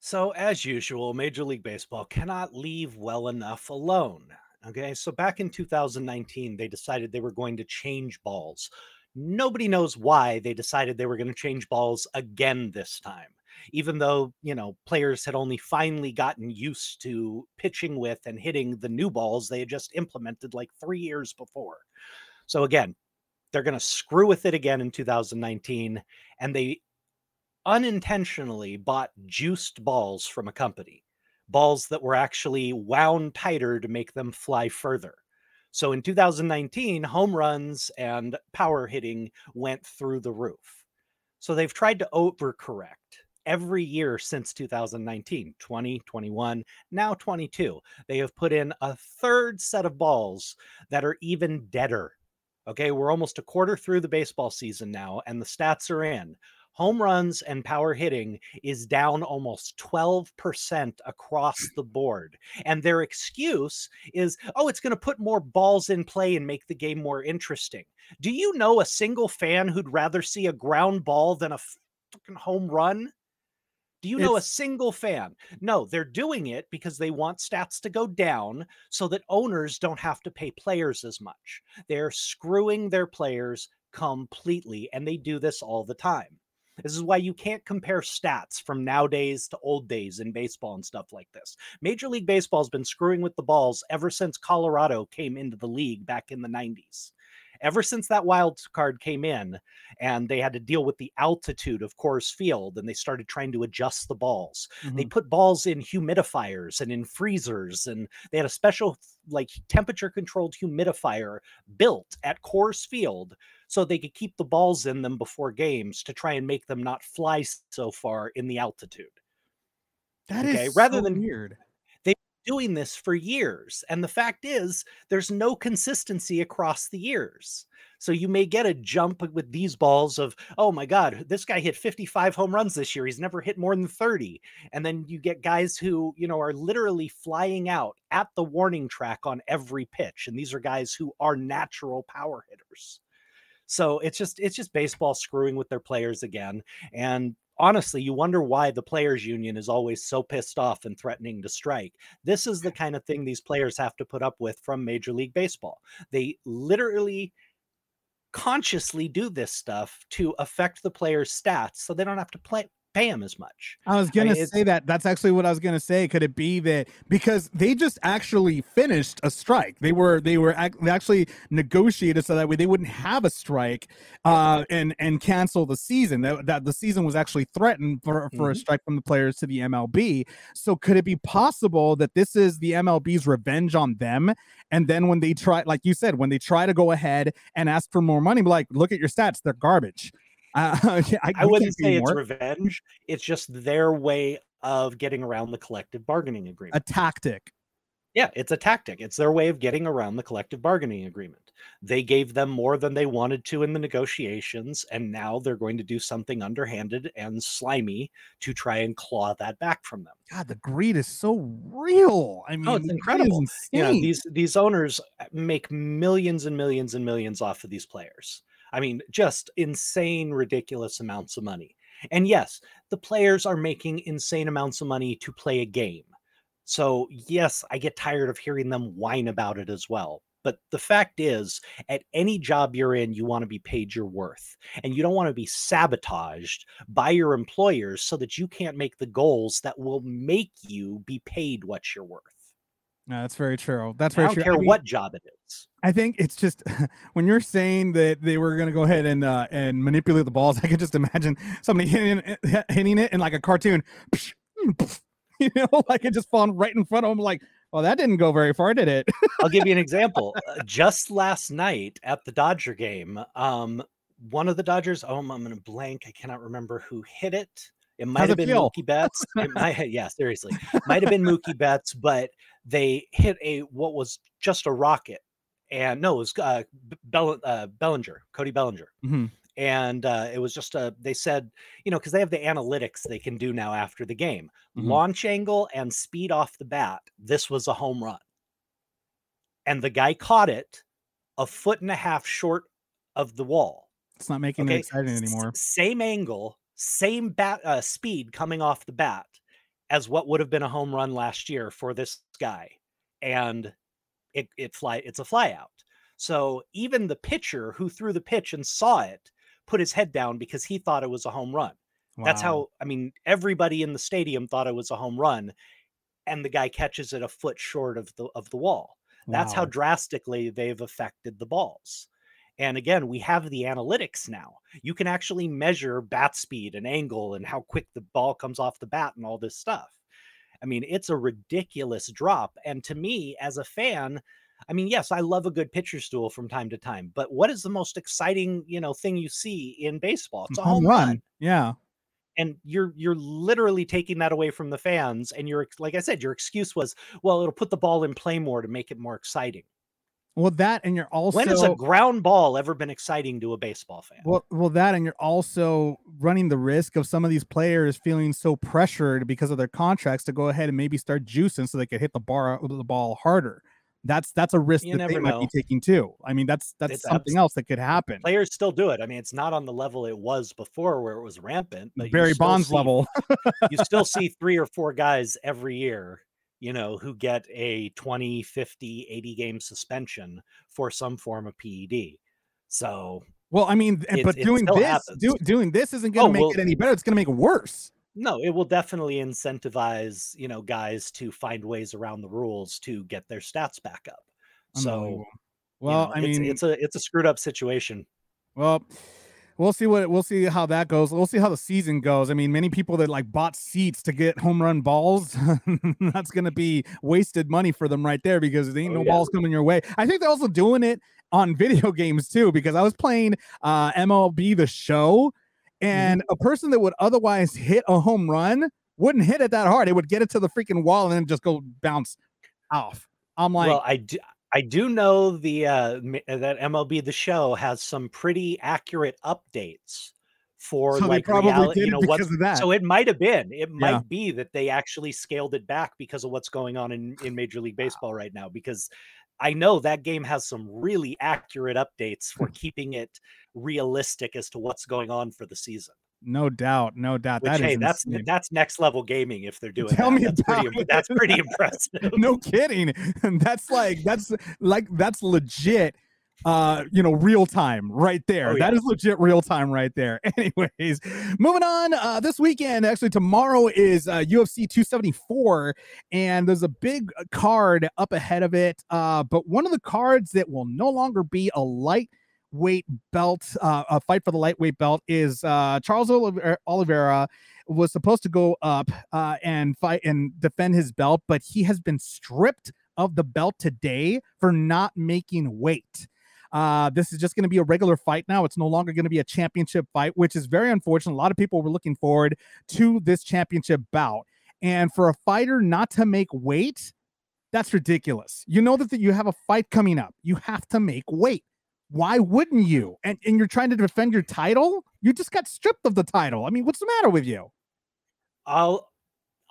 So, as usual, Major League Baseball cannot leave well enough alone. Okay, so back in 2019, they decided they were going to change balls. Nobody knows why they decided they were going to change balls again this time, even though, you know, players had only finally gotten used to pitching with and hitting the new balls they had just implemented like three years before. So, again, they're going to screw with it again in 2019, and they unintentionally bought juiced balls from a company, balls that were actually wound tighter to make them fly further. So in 2019, home runs and power hitting went through the roof. So they've tried to overcorrect every year since 2019 20, 21, now 22. They have put in a third set of balls that are even deader. Okay, we're almost a quarter through the baseball season now, and the stats are in home runs and power hitting is down almost 12% across the board. And their excuse is, oh, it's going to put more balls in play and make the game more interesting. Do you know a single fan who'd rather see a ground ball than a fucking home run? Do you know a single fan? No, they're doing it because they want stats to go down so that owners don't have to pay players as much. They're screwing their players completely. And they do this all the time. This is why you can't compare stats from nowadays to old days in baseball and stuff like this. Major League Baseball's been screwing with the balls ever since Colorado came into the league back in the 90s. Ever since that wild card came in and they had to deal with the altitude of Coors Field and they started trying to adjust the balls, they Mhm. put balls in humidifiers and in freezers and they had a special like temperature controlled humidifier built at Coors Field so they could keep the balls in them before games to try and make them not fly so far in the altitude. That is okay, rather so than weird. Doing this for years. And the fact is, there's no consistency across the years. So you may get a jump with these balls of, oh my God, this guy hit 55 home runs this year. He's never hit more than 30. And then you get guys who, you know, are literally flying out at the warning track on every pitch. And these are guys who are natural power hitters. So it's just it's just baseball screwing with their players again. And honestly, you wonder why the players union is always so pissed off and threatening to strike. This is the kind of thing these players have to put up with from Major League Baseball. They literally consciously do this stuff to affect the players' stats so they don't have to play pay them as much. I was gonna mean, say that. That's actually what I was gonna say. Could it be that because they just actually finished a strike? They were they were they actually negotiated so that way they wouldn't have a strike, uh, and and cancel the season. That, that the season was actually threatened for for a Mhm. strike from the players to the MLB. So could it be possible that this is the MLB's revenge on them? And then when they try, like you said, when they try to go ahead and ask for more money, like, look at your stats, they're garbage. Uh, I, I we wouldn't say it's revenge. It's just their way of getting around the collective bargaining agreement. a tactic. Yeah, it's a tactic. It's their way of getting around the collective bargaining agreement. They gave them more than they wanted to in the negotiations, and now they're going to do something underhanded and slimy to try and claw that back from them. God, the greed is so real. I mean, Oh, it's incredible. Know, these these owners uh, make millions and millions and millions off of these players. I mean, just insane, ridiculous amounts of money. And yes, the players are making insane amounts of money to play a game. So, yes, I get tired of hearing them whine about it as well. But the fact is, at any job you're in, you want to be paid your worth. And you don't want to be sabotaged by your employers so that you can't make the goals that will make you be paid what you're worth. No, that's very true. That's I very don't true. care I mean, what job it is. I think it's just when you're saying that they were going to go ahead and uh, and manipulate the balls. I could just imagine somebody hitting it, hitting it in like a cartoon, you know, like it just falling right in front of them. Like, well, that didn't go very far, did it? I'll give you an example. Uh, Just last night at the Dodger game, um, one of the Dodgers, oh, I'm going to blank. I cannot remember who hit it. It might How's have it been feel? Mookie Betts. It might, yeah, seriously, might have been Mookie Betts, but they hit a what was just a rocket, and no, it was uh, Bell, uh, Bellinger, Cody Bellinger, Mhm. and uh, it was just a. They said, you know, because they have the analytics they can do now after the game, Mhm. launch angle and speed off the bat. This was a home run and the guy caught it a foot and a half short of the wall. It's not making it Okay, exciting S- anymore. Same angle, same bat uh, speed coming off the bat as what would have been a home run last year for this guy, and it it fly it's a fly out. So even the pitcher who threw the pitch and saw it put his head down because he thought it was a home run. That's how I mean everybody in the stadium thought it was a home run, and the guy catches it a foot short of the of the wall. That's how drastically they've affected the balls. And again, we have the analytics now. You can actually measure bat speed and angle and how quick the ball comes off the bat and all this stuff. I mean, it's a ridiculous drop. And to me, as a fan, I mean, yes, I love a good pitchers' duel from time to time, but what is the most exciting, you know, thing you see in baseball? It's a home, run. Yeah. And you're you're literally taking that away from the fans. And you're like I said, your excuse was, well, it'll put the ball in play more to make it more exciting. Well, that and you're also when has a ground ball ever been exciting to a baseball fan? Well, well, that and you're also running the risk of some of these players feeling so pressured because of their contracts to go ahead and maybe start juicing so they could hit the bar the ball harder. That's that's a risk You that they never might be taking too. I mean, that's that's It's something else that could happen. Players still do it. I mean, it's not on the level it was before where it was rampant. But Barry Bonds see- level. you still see three or four guys every year, you know, who get a 20, 50, 80 game suspension for some form of PED. So Well, I mean, It- but doing this, do, doing this isn't going to Oh, make well- it any better. It's going to make it worse. No, it will definitely incentivize, you know, guys to find ways around the rules to get their stats back up. So, Unbelievable. you Well, know, I it's, mean, it's a it's a screwed up situation. Well, we'll see what we'll see how that goes. We'll see how the season goes. I mean, many people that like bought seats to get home run balls, that's going to be wasted money for them right there because there ain't Oh, no yeah. balls coming your way. I think they're also doing it on video games too because I was playing uh MLB the show and Mm-hmm. a person that would otherwise hit a home run wouldn't hit it that hard. It would get it to the freaking wall and then just go bounce off. I'm like, well, I do I do know the uh m- that MLB the show has some pretty accurate updates for So like reality, you know what because of that. so it might have been it might Yeah. be that they actually scaled it back because of what's going on in in Major League Baseball right now because I know that game has some really accurate updates for keeping it realistic as to what's going on for the season. No doubt, no doubt. Which that is hey, that's insane. that's next level gaming if they're doing Tell that. me that's pretty about im- that's pretty impressive. no kidding. that's like that's like that's legit uh you know real time right there Oh, that yeah. is legit real time right there anyways moving on uh this weekend actually tomorrow is uh ufc 274 and there's a big uh, card up ahead of it uh but one of the cards that will no longer be a lightweight belt uh a fight for the lightweight belt is uh charles Oliver- oliveira was supposed to go up uh, and fight and defend his belt, but he has been stripped of the belt today for not making weight. Uh, this is just going to be a regular fight now. It's no longer going to be a championship fight, which is very unfortunate. A lot of people were looking forward to this championship bout. And for a fighter not to make weight, that's ridiculous. You know that, that you have a fight coming up. You have to make weight. Why wouldn't you? And, and you're trying to defend your title? You just got stripped of the title. I mean, what's the matter with you? I'll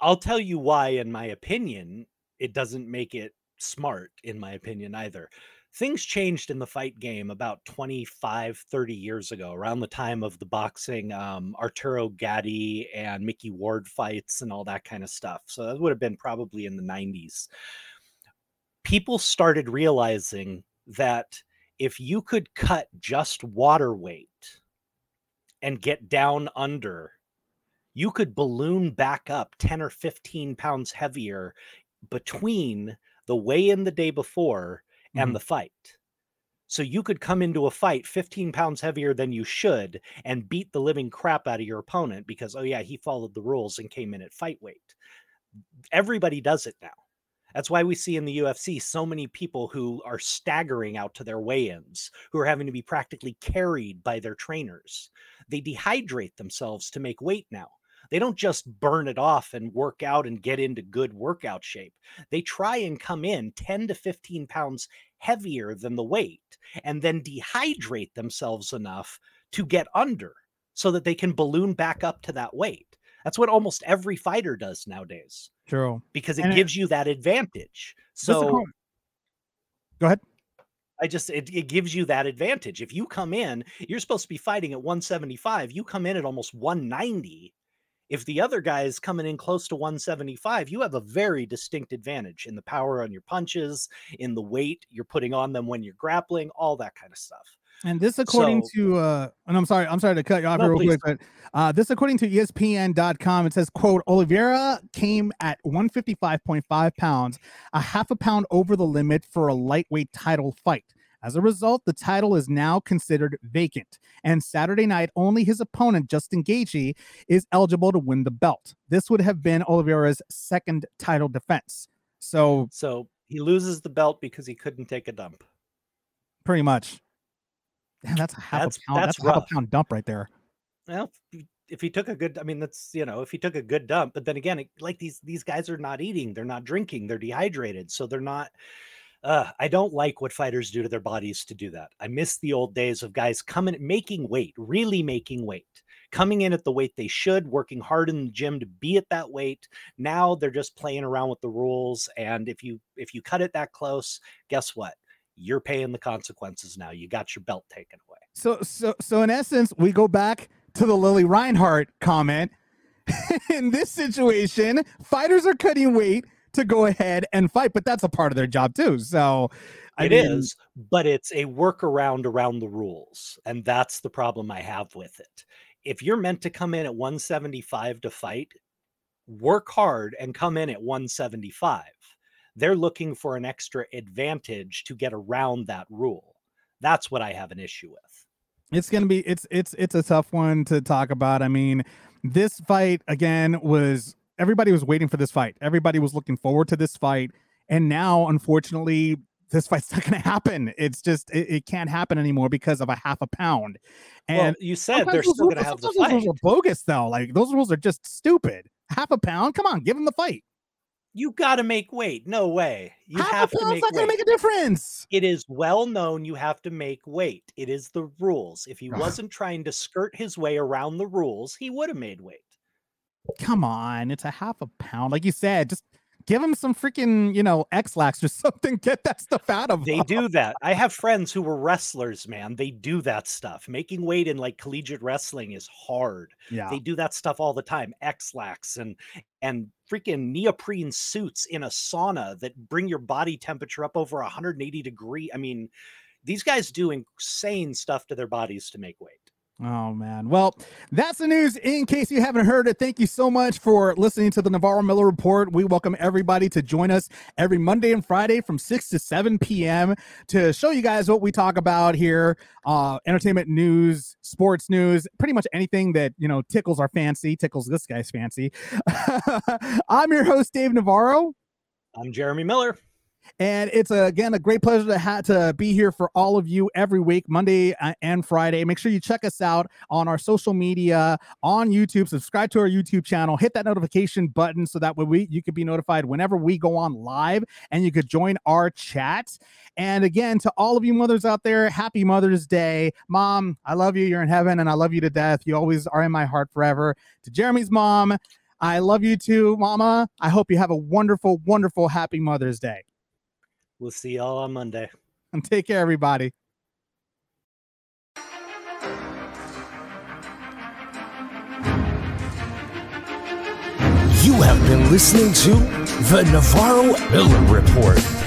I'll tell you why in my opinion it doesn't make it smart in my opinion either. Things changed in the fight game about 25 30 years ago around the time of the boxing um Arturo Gatti and Micky Ward fights and all that kind of stuff. So that would have been probably in the 90s. People started realizing that if you could cut just water weight and get down under you could balloon back up 10 or 15 pounds heavier between the weigh in the day before and Mhm. the fight. So you could come into a fight 15 pounds heavier than you should and beat the living crap out of your opponent because, oh, yeah, he followed the rules and came in at fight weight. Everybody does it now. That's why we see in the UFC so many people who are staggering out to their weigh ins, who are having to be practically carried by their trainers. They dehydrate themselves to make weight now. They don't just burn it off and work out and get into good workout shape. They try and come in 10 to 15 pounds heavier than the weight and then dehydrate themselves enough to get under so that they can balloon back up to that weight. That's what almost every fighter does nowadays True. because it And it- gives you that advantage. So? Go ahead. I just it, it gives you that advantage. If you come in, you're supposed to be fighting at 175. You come in at almost 190. If the other guy is coming in close to 175, you have a very distinct advantage in the power on your punches, in the weight you're putting on them when you're grappling, all that kind of stuff. And this, according So- to, uh, and I'm sorry, I'm sorry to cut you off No, real please. quick, but uh, this, according to ESPN.com, it says, "quote Oliveira came at 155.5 pounds, a half a pound over the limit for a lightweight title fight. As a result, the title is now considered vacant. And Saturday night, only his opponent, Justin Gaethje, is eligible to win the belt. This would have been Oliveira's second title defense. So So he loses the belt because he couldn't take a dump. pretty much, Damn, that's a half That's- a pound. that's That's, a half a pound dump right there. Well, if he- took a good, I mean, that's you know, if he took a good dump, but then again, it, like these these guys are not eating, they're not drinking, they're dehydrated, so they're not. Uh, I don't like what fighters do to their bodies to do that. I miss the old days of guys coming, making weight, really making weight, coming in at the weight they should, working hard in the gym to be at that weight. Now they're just playing around with the rules, and if you if you cut it that close, guess what? You're paying the consequences now. You got your belt taken away. So so so in essence, we go back to the Lili Reinhart comment. in this situation, fighters are cutting weight to go ahead and fight, but that's a part of their job too. So I It mean, is, but it's a workaround around the rules. And that's the problem I have with it. If you're meant to come in at 175 to fight, work hard and come in at 175. They're looking for an extra advantage to get around that rule. That's what I have an issue with. it's gonna be it's it's it's a tough one to talk about. I mean, this fight again was everybody was waiting for this fight. Everybody was looking forward to this fight, and now unfortunately. This fight's not going to happen. It's just it, it can't happen anymore because of a half a pound. And well, you said they're still going to have the sometimes those fight. rules are bogus though. Like those rules are just stupid. Half a pound? Come on, give them the fight. You got to make weight. No way. You have to make weight. to make a difference. it is well known you have to make weight. It is the rules. If he wasn't trying to skirt his way around the rules, he would have made weight. Come on, it's a half a pound. Like you said, just give them some freaking, you know, Ex-Lax or something. Get that stuff out of They them. They do that. I have friends who were wrestlers, man. They do that stuff. Making weight in like collegiate wrestling is hard. Yeah. They do that stuff all the time. Ex-Lax and and freaking neoprene suits in a sauna that bring your body temperature up over 180 degree. I mean, these guys do insane stuff to their bodies to make weight. Oh man. Well, that's the news. In case you haven't heard it, thank you so much for listening to the Navarro Miller Report. We welcome everybody to join us every Monday and Friday from 6 to 7 p.m. to show you guys what we talk about here. Uh entertainment news, sports news, pretty much anything that you know tickles our fancy, tickles this guy's fancy. I'm your host, Dave Navarro. I'm Jeremy Miller. And it's uh, again a great pleasure to to be here for all of you every week, Monday uh, and Friday. Make sure you check us out on our social media on YouTube. Subscribe to our YouTube channel. Hit that notification button so that way we you could be notified whenever we go on live, and you could join our chat. And again, to all of you mothers out there, happy Mother's Day, Mom. I love you. You're in heaven, and I love you to death. You always are in my heart forever. To Jeremy's mom. I love you too, Mama. I hope you have a wonderful, wonderful, happy Mother's Day. We'll see y'all on Monday. And take care, everybody. You have been listening to the Navarro Miller Report.